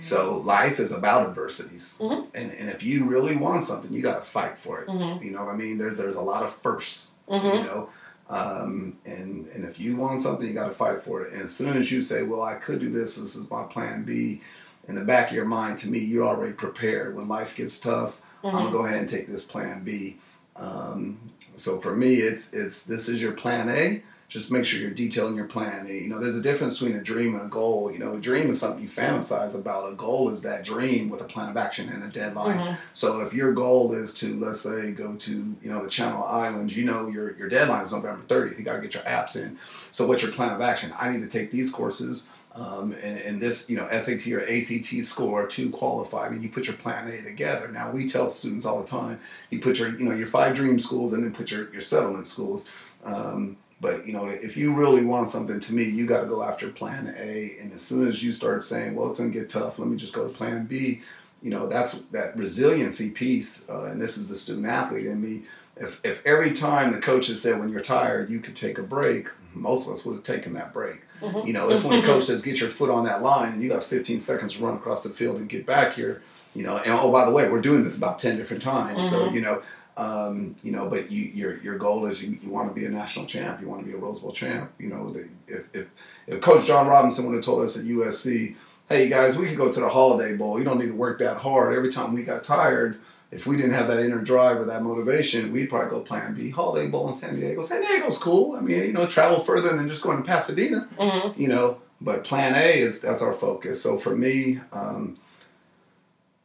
So life is about adversities, Mhm. and and if you really want something, you got to fight for it. Mm-hmm. You know what I mean? There's there's a lot of firsts you Mm-hmm. know um, and and if you want something you got to fight for it and as soon as you say well i could do this this is my plan b in the back of your mind to me you're already prepared when life gets tough i'm gonna go ahead and take this plan b um, so for me it's it's this is your plan a just make sure you're detailing your plan you know there's a difference between a dream and a goal you know a dream is something you fantasize about a goal is that dream with a plan of action and a deadline Mm-hmm. so if your goal is to let's say go to you know the Channel Islands, you know your your deadline is November 30th. You got to get your apps in. So what's your plan of action? I need to take these courses um, and, and this you know SAT or ACT score to qualify. I mean, you put your plan A together. Now we tell students all the time, you put your you know your five dream schools and then put your your settlement schools. Um, but you know, if you really want something, to me, you got to go after Plan A. And as soon as you start saying, "Well, it's gonna get tough," let me just go to Plan B you know that's that resiliency piece uh, and this is the student athlete in me if, if every time the coaches said when you're tired you could take a break most of us would have taken that break Mhm. you know it's when the coach says get your foot on that line and you got 15 seconds to run across the field and get back here you know and oh by the way we're doing this about 10 different times so Mhm. you know um, you know but you, your your goal is you, you want to be a national champ you want to be a rose bowl champ you know the, if, if if coach john robinson would have told us at usc hey guys, we could go to the Holiday Bowl. You don't need to work that hard. Every time we got tired, if we didn't have that inner drive or that motivation, we'd probably go Plan B. Holiday Bowl in San Diego. San Diego's cool. I mean, you know, travel further than just going to Pasadena. Mm-hmm. You know, but Plan A is that's our focus. So for me, um,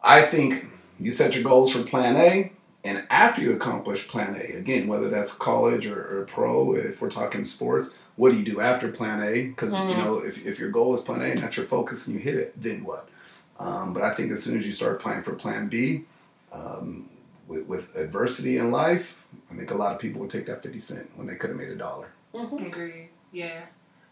I think you set your goals for Plan A, and after you accomplish Plan A, again, whether that's college or, or pro, if we're talking sports, what do you do after Plan A? Because you Mhm. know, if, if your goal is Plan A and that's your focus and you hit it, then what? Um, but I think as soon as you start planning for Plan B, um, with, with adversity in life, I think a lot of people would take that fifty cent when they could have made a dollar. Mm-hmm. Agreed. Yeah.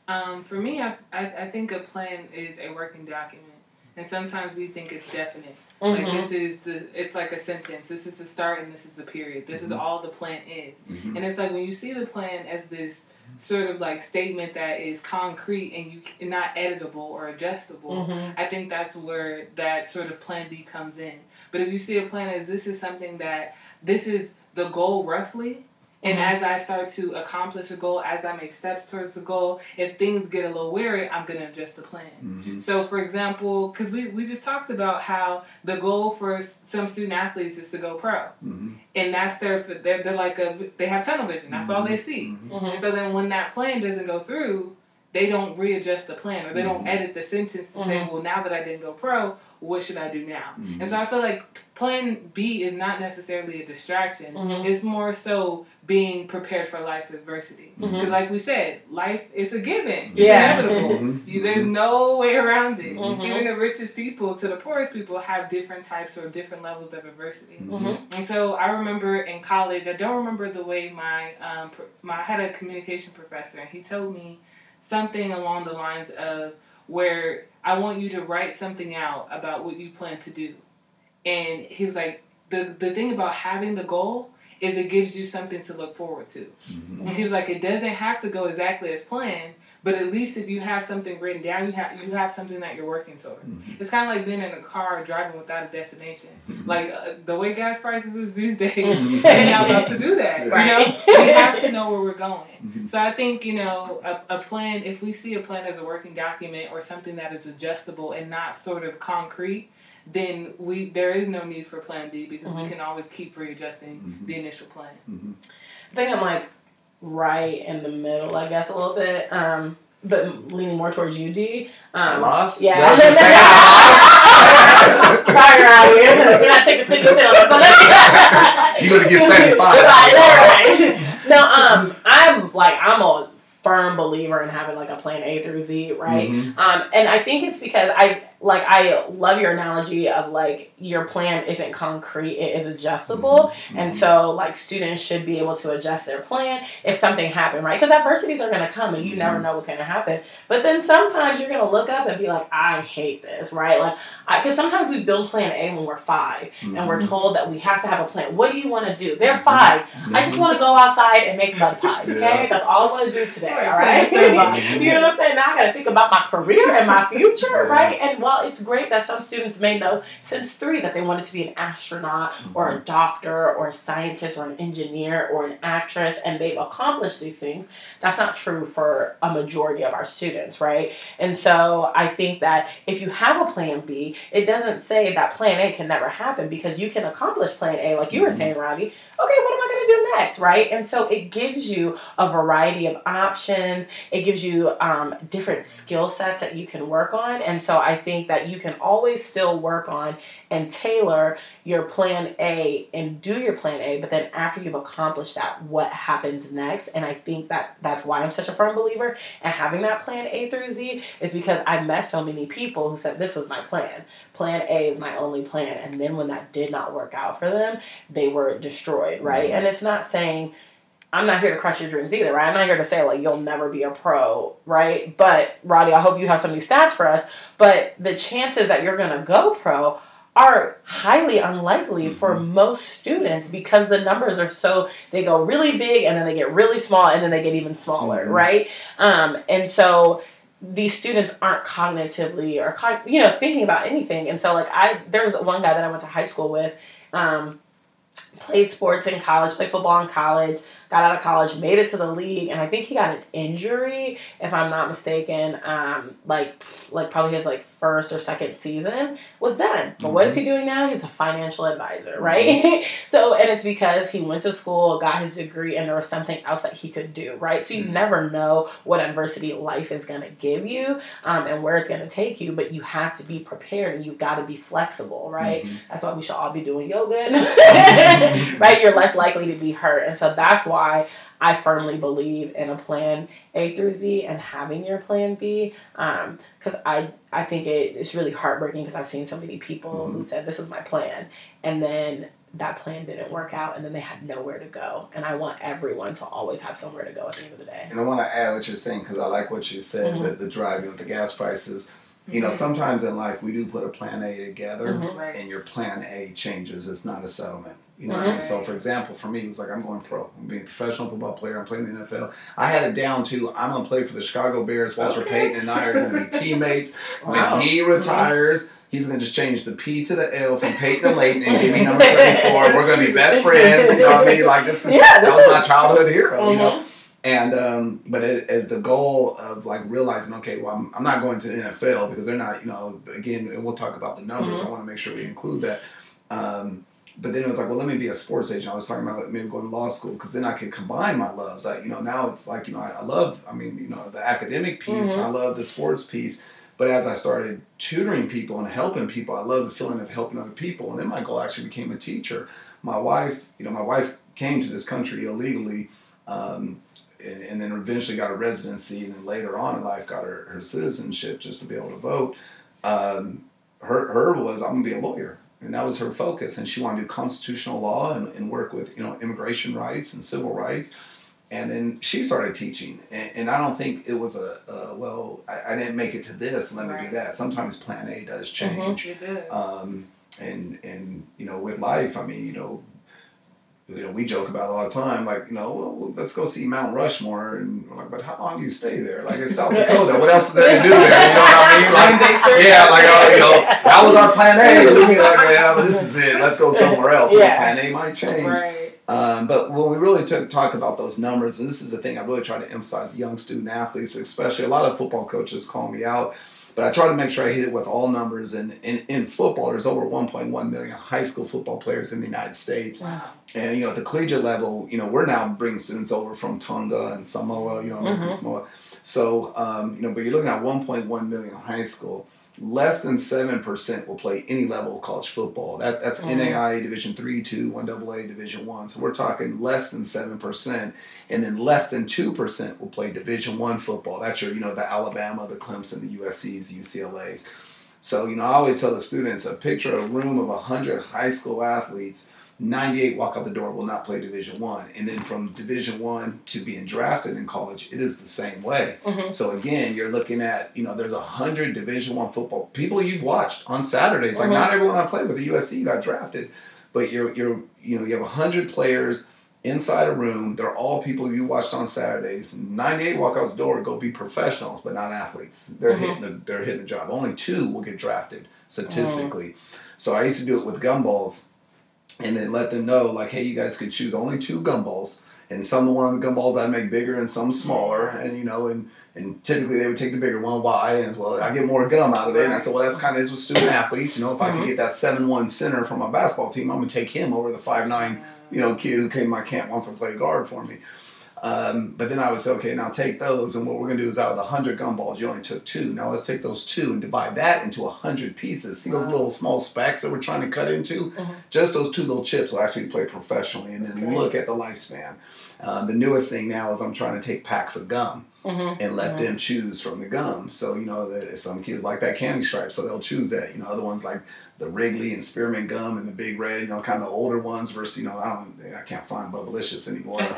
Um, for me, I, I I think a plan is a working document, and sometimes we think it's definite. Like Mm-hmm. this is the it's like a sentence. This is the start and this is the period. This is Mhm. all the plan is. Mhm. And it's like when you see the plan as this sort of like statement that is concrete and you not editable or adjustable. Mm-hmm. I think that's where that sort of plan B comes in. But if you see a plan as this is something that this is the goal roughly, and Mhm. as I start to accomplish a goal, as I make steps towards the goal, if things get a little weary, I'm gonna adjust the plan. Mhm. So, for example, because we, we just talked about how the goal for some student athletes is to go pro, Mhm. and that's their they're, they're like a they have tunnel vision. That's all they see. Mhm. Mm-hmm. And so then when that plan doesn't go through, they don't readjust the plan or they don't Mhm. edit the sentence to say, Mhm. well, now that I didn't go pro, what should I do now? Mhm. And so I feel like plan B is not necessarily a distraction. It's more so being prepared for life's adversity. Because, like we said, life is a given. It's Yeah. inevitable. There's no way around it. Even the richest people to the poorest people have different types or different levels of adversity. Mm-hmm. And so I remember in college, I don't remember the way my um, pr- my I had a communication professor, and he told me something along the lines of where I want you to write something out about what you plan to do, and he was like, the the thing about having the goal is it gives you something to look forward to. Mhm. And he was like, it doesn't have to go exactly as planned, but at least if you have something written down, you have you have something that you're working toward. Mhm. It's kind of like being in a car driving without a destination. Mhm. Like uh, the way gas prices is these days, Mhm. they're not about to do that. Right. You know, we have to know where we're going. Mhm. So I think you know a, a plan. If we see a plan as a working document or something that is adjustable and not sort of concrete, then we there is no need for Plan B because we Mhm. can always keep readjusting Mhm. the initial plan. Mhm. I think I'm like right in the middle, I guess, a little bit. Um, but leaning more towards you, D. I Um, lost. yeah. That was just I lost. Fire out here. You're not taking fifty cents. You gonna get 75. Right, right, right. No, um, I'm like I'm a firm believer in having like a plan A through Z, right? Mhm. Um, and I think it's because I like I love your analogy of like your plan isn't concrete; it is adjustable, and Mhm. so like students should be able to adjust their plan if something happened, right? Because adversities are going to come, and you never Mhm. know what's going to happen. But then sometimes you're going to look up and be like, "I hate this," right? Like, because sometimes we build Plan A when we're 5 and we're Mhm. told that we have to have a plan. What do you want to do? They're five. I just want to go outside and make mud pies. Okay, Yeah. that's all I want to do today. Right, All right. you know what I'm saying? Now I got to think about my career and my future, right? And while it's great that some students may know since three that they wanted to be an astronaut or a doctor or a scientist or an engineer or an actress, and they've accomplished these things, that's not true for a majority of our students, right? And so I think that if you have a plan B, it doesn't say that plan A can never happen because you can accomplish plan A, like you were Mhm. saying, Roddy. Okay, what am I going to do next, right? And so it gives you a variety of options. It gives you um, different skill sets that you can work on. And so I think that you can always still work on and tailor your plan A and do your plan A, but then after you've accomplished that, what happens next? And I think that that's why I'm such a firm believer in having that plan A through Z is because I've met so many people who said this was my plan. Plan A is my only plan. And then when that did not work out for them, they were destroyed, right? Mhm. And it's not saying I'm not here to crush your dreams either, right? I'm not here to say like you'll never be a pro, right? But Roddy, I hope you have some of these stats for us. But the chances that you're gonna go pro are highly unlikely for most students because the numbers are so they go really big and then they get really small and then they get even smaller, Mhm. right? Um, and so these students aren't cognitively or you know thinking about anything and so like i there was one guy that i went to high school with um, played sports in college played football in college got out of college made it to the league and i think he got an injury if i'm not mistaken um, like like probably his like first or second season was done. But what is he doing now? He's a financial advisor right? So and it's because he went to school got his degree and there was something else that he could do right? So you Mhm. never know what adversity life is going to give you um, and where it's going to take you but you have to be prepared and you've got to be flexible right? Mhm. that's why we should all be doing yoga right you're less likely to be hurt and so that's why i firmly believe in a plan a through z and having your plan b because i i think it, it's really heartbreaking because i've seen so many people who said this was my plan and then that plan didn't work out and then they had nowhere to go and i want everyone to always have somewhere to go at the end of the day And I want to add what you're saying because I like what you said, Mhm. the, the driving with the gas prices. You know, sometimes in life we do put a plan A together Mhm. Right. and your plan A changes. It's not a settlement. You know Mm-hmm. I mean? So, for example, for me, it was like, I'm going pro. I'm being a professional football player. I'm playing in the NFL. I had it down to I'm going to play for the Chicago Bears. Walter Okay. Payton and I are going to be teammates. Wow. When he retires, he's going to just change the P to the L from Payton to Layton and give me number 34. We're going to be best friends. You know what I mean? Like, this is, Yeah, that was is- my childhood hero, you know? Mhm. And um, but as the goal of like realizing, okay, well, I'm, I'm not going to the NFL because they're not, you know, again, and we'll talk about the numbers. Mhm. I want to make sure we include that. Um, but then it was like, well, let me be a sports agent. I was talking about maybe going to law school because then I could combine my loves. I, you know, now it's like, you know, I, I love, I mean, you know, the academic piece. Mhm. I love the sports piece. But as I started tutoring people and helping people, I love the feeling of helping other people. And then my goal actually became a teacher. My wife, you know, my wife came to this country illegally. Um, and, and then eventually got a residency, and then later on in life got her, her citizenship just to be able to vote. Um, her her was I'm gonna be a lawyer, and that was her focus, and she wanted to do constitutional law and, and work with you know immigration rights and civil rights. And then she started teaching, and, and I don't think it was a, a well. I, I didn't make it to this. Let me do that. Sometimes Plan A does Mhm. change did. um, and and you know with life i mean you know you know we joke about all the time like you know well, let's go see mount rushmore and we're like but how long do you stay there? Like it's south dakota what else is there to do there? You know what i mean? Like yeah like oh, you know that. was our plan a. And we like yeah but this is it. Let's go somewhere else. And Yeah. plan a might change. Right. um, but when we really took talk about those numbers, and this is the thing I really try to emphasize young student athletes, especially a lot of football coaches call me out, but I try to make sure I hit it with all numbers. And in, in football, there's over 1.1 million high school football players in the United States. Wow. And, you know, at the collegiate level, you know, we're now bringing students over from Tonga and Samoa, you know, Mhm. Samoa. So, um, you know, but you're looking at 1.1 million high school. Less than seven percent will play any level of college football. That that's Mhm. NAIA Division three, two, one AA Division one. So we're talking less than seven percent, and then less than two percent will play Division one football. That's your you know the Alabama, the Clemson, the USC's, UCLA's. So you know I always tell the students a picture of a room of hundred high school athletes. 98 walk out the door will not play division one and then from division one to being drafted in college it is the same way Mhm. so again, you're looking at you know there's a hundred Division One football people you've watched on Saturdays. Like Mhm. not everyone I played with the USC got drafted, but you're you're you know you have a hundred players inside a room. They're all people you watched on Saturdays. Ninety eight walk out the door go be professionals, but not athletes. They're Mhm. hitting the they're hitting the job. Only two will get drafted statistically. So I used to do it with gumballs, and then let them know like, hey, you guys could choose only two gumballs and some of one of the gumballs I'd make bigger and some smaller, and you know, and and typically they would take the bigger one. Why? And well, I get more gum out of it. And I said, well, that's kind of is with student athletes. You know, if I Mhm. could get that seven one center from my basketball team, I'm gonna take him over the five nine, you know, kid who came to my camp wants to play guard for me. Um, but then I would say, okay, now take those, and what we're gonna do is out of the hundred gumballs, you only took two. Now let's take those two and divide that into a hundred pieces. See those little small specks that we're trying to cut into? Mhm. Just those two little chips will actually play professionally, and then Great. look at the lifespan. Uh, the newest thing now is I'm trying to take packs of gum Mhm. and let Mhm. them choose from the gum. So you know, the, some kids like that candy stripe, so they'll choose that. You know, other ones like the Wrigley and Spearmint gum and the Big Red. You know, kind of the older ones versus you know, I don't, I can't find Bubblicious anymore.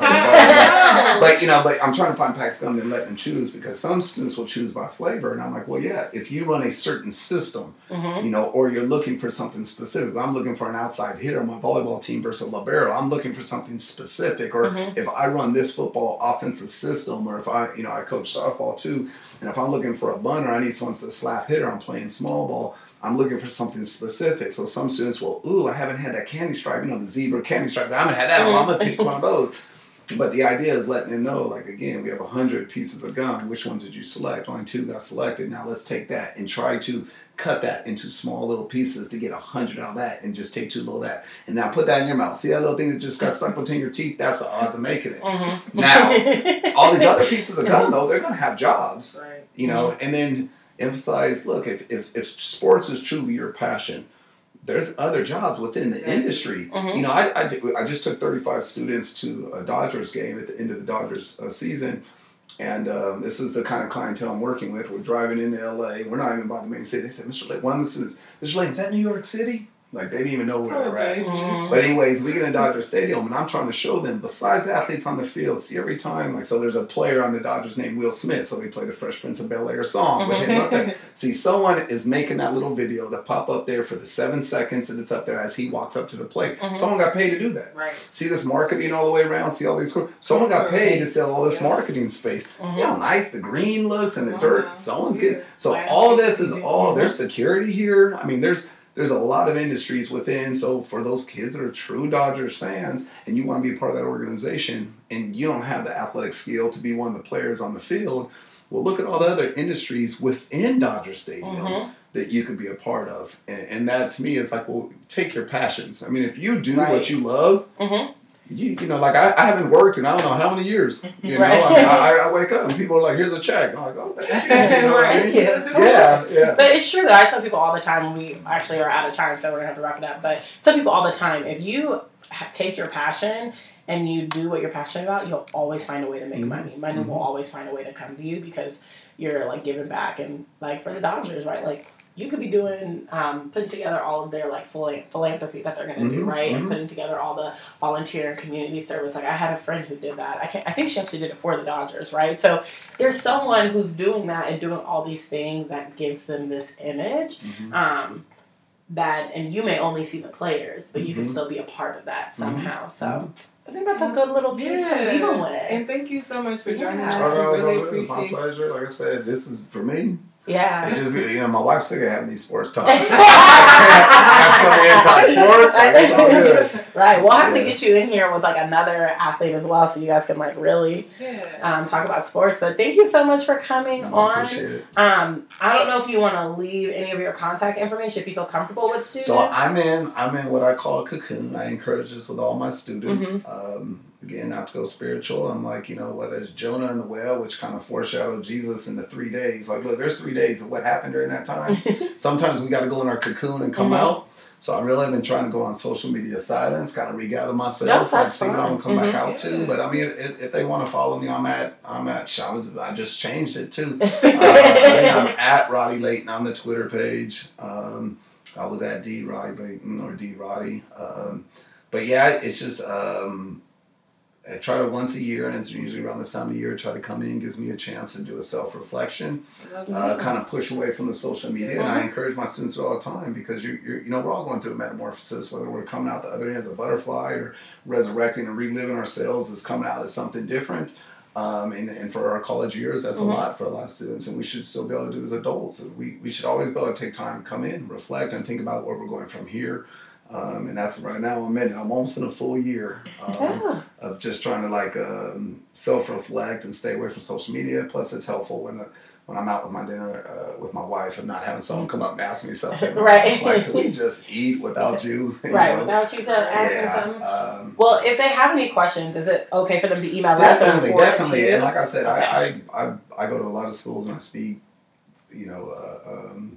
but you know, but I'm trying to find packs of gum and let them choose because some students will choose by flavor, and I'm like, well, yeah, if you run a certain system, Mhm. you know, or you're looking for something specific. I'm looking for an outside hitter on my volleyball team versus a libero. I'm looking for something specific. Or Mhm. if I run this football offensive system, or if I, you know, I coach softball too, and if I'm looking for a bunter, I need someone to slap hitter. I'm playing small ball. I'm looking for something specific. So some students will, ooh, I haven't had that candy stripe, you know, the zebra candy stripe. I haven't had that one. I'm gonna pick one of those. But the idea is letting them know, like again, we have a hundred pieces of gum. Which one did you select? Only two got selected. Now let's take that and try to cut that into small little pieces to get a hundred out of that, and just take two little of that, and now put that in your mouth. See that little thing that just got stuck between your teeth? That's the odds of making it. Mhm. Now, All these other pieces of gum, though, they're gonna have jobs Right. you know and then emphasize look if, if if sports is truly your passion there's other jobs within the industry Mhm. you know I, I, I just took 35 students to a dodgers game at the end of the dodgers uh, season and um, this is the kind of clientele I'm working with. We're driving into LA. We're not even by the main city. They said, Mr. Lane, one is, Mr. Lane, is that New York City? Like they didn't even know where they're at. Mhm. But anyways, we get in Dodger Stadium, and I'm trying to show them. Besides the athletes on the field, see every time, like so, there's a player on the Dodgers named Will Smith, so they play the Fresh Prince of Bel Air song with him up there. See, someone is making that little video to pop up there for the seven seconds and it's up there as he walks up to the plate. Mhm. Someone got paid to do that. Right. See this marketing all the way around. See all these. scor- Someone got paid to sell all this Yeah. marketing space. See Mhm. how nice the green looks and the dirt. Someone's getting. So all this is all. There's security here. I mean, there's there's a lot of industries within. So for those kids that are true Dodgers fans and you want to be a part of that organization and you don't have the athletic skill to be one of the players on the field, well, look at all the other industries within Dodger Stadium Mhm. that you could be a part of. And, and that to me is like, well, take your passions. I mean, if you do Right. what you love, Mhm. You, you know, like I, I haven't worked in I don't know how many years. You know, I, mean, I, I wake up and people are like, "Here's a check." I'm like, "Oh, thank you." You know what I mean? Yeah, yeah. But it's true though. I tell people all the time. We actually are out of time, so we're gonna have to wrap it up. But I tell people all the time: if you take your passion and you do what you're passionate about, you'll always find a way to make Mhm. money. Money will Mhm. always find a way to come to you because you're like giving back. And like for the Dodgers, right? Like you could be doing um, putting together all of their like philanthropy that they're gonna do, Mhm, right? And mhm. putting together all the volunteer and community service. Like I had a friend who did that. I can I think she actually did it for the Dodgers, right? So there's someone who's doing that and doing all these things that gives them this image Mhm. um, that and you may only see the players but you can Mhm. still be a part of that somehow so i think that's a good little piece to leave them with And thank you so much for joining Yeah. us. All We right, really all right, it's my pleasure. Like I said, this is for me. Yeah It just you know, my wife's sick of having these sports talks. I have to come anti-sports. Like, it's all good. right we'll have to get you in here with like another athlete as well so you guys can like really Yeah. um, talk about sports but thank you so much for coming I on appreciate um, i don't know if you want to leave any of your contact information if you feel comfortable with students So I'm in. I'm in what I call a cocoon. I encourage this with all my students. Mm-hmm. Um, again, not to go spiritual. I'm like, you know, whether it's Jonah and the whale, which kind of foreshadowed Jesus in the three days. Like, look, there's three days of what happened during that time. Sometimes we got to go in our cocoon and come Mhm. out. So I really have been trying to go on social media silence, kind of regather myself, like that's see what I'm gonna come fine. back out to. But I mean, if, if they want to follow me, I'm at I'm at I, was, I just changed it too. Uh, I I'm at Roddy Layton on the Twitter page. Um, I was at D Roddy Layton or D Roddy. Um, but yeah, it's just um, I try to once a year, and it's usually around this time of year. Try to come in, gives me a chance to do a self reflection, uh, kind of push away from the social media. And I encourage my students all the time because you you you know we're all going through a metamorphosis, whether we're coming out the other end as a butterfly or resurrecting and reliving ourselves as coming out as something different. Um, and, and for our college years, that's Mhm. a lot for a lot of students, and we should still be able to do as adults. We, we should always be able to take time come in, reflect, and think about where we're going from here. Um, and that's right now I'm in. I'm almost in a full year um, Yeah. of just trying to like um, self reflect and stay away from social media. Plus, it's helpful when when I'm out with my dinner uh, with my wife and not having someone come up and ask me something. Right. It's like, we just eat without you? You right, know? without you to ask me yeah. something. Um, Well, if they have any questions, is it okay for them to email us? definitely, forward it definitely. And like I said, I, I, I I go to a lot of schools and I speak, you know, uh, um,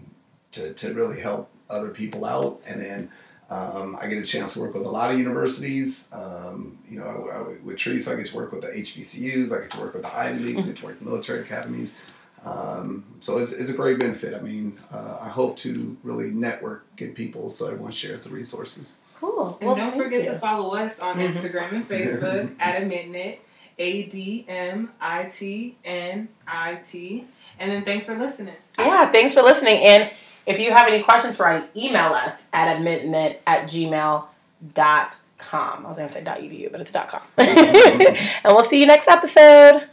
to to really help other people out, and then. Um, I get a chance to work with a lot of universities. Um, you know, I, I, with Trees, I get to work with the HBCUs. I get to work with the Ivy Leagues. I get to work with military academies. Um, so it's, it's a great benefit. I mean, uh, I hope to really network, get people, so everyone shares the resources. Cool. And Well, don't forget you. to follow us on Mhm. Instagram and Facebook at AdmitNit, A D M I T N I T. And then thanks for listening. Yeah, thanks for listening. And if you have any questions for us, email us at admitnit at gmail.com. I was going to say .edu, but it's .com. and we'll see you next episode.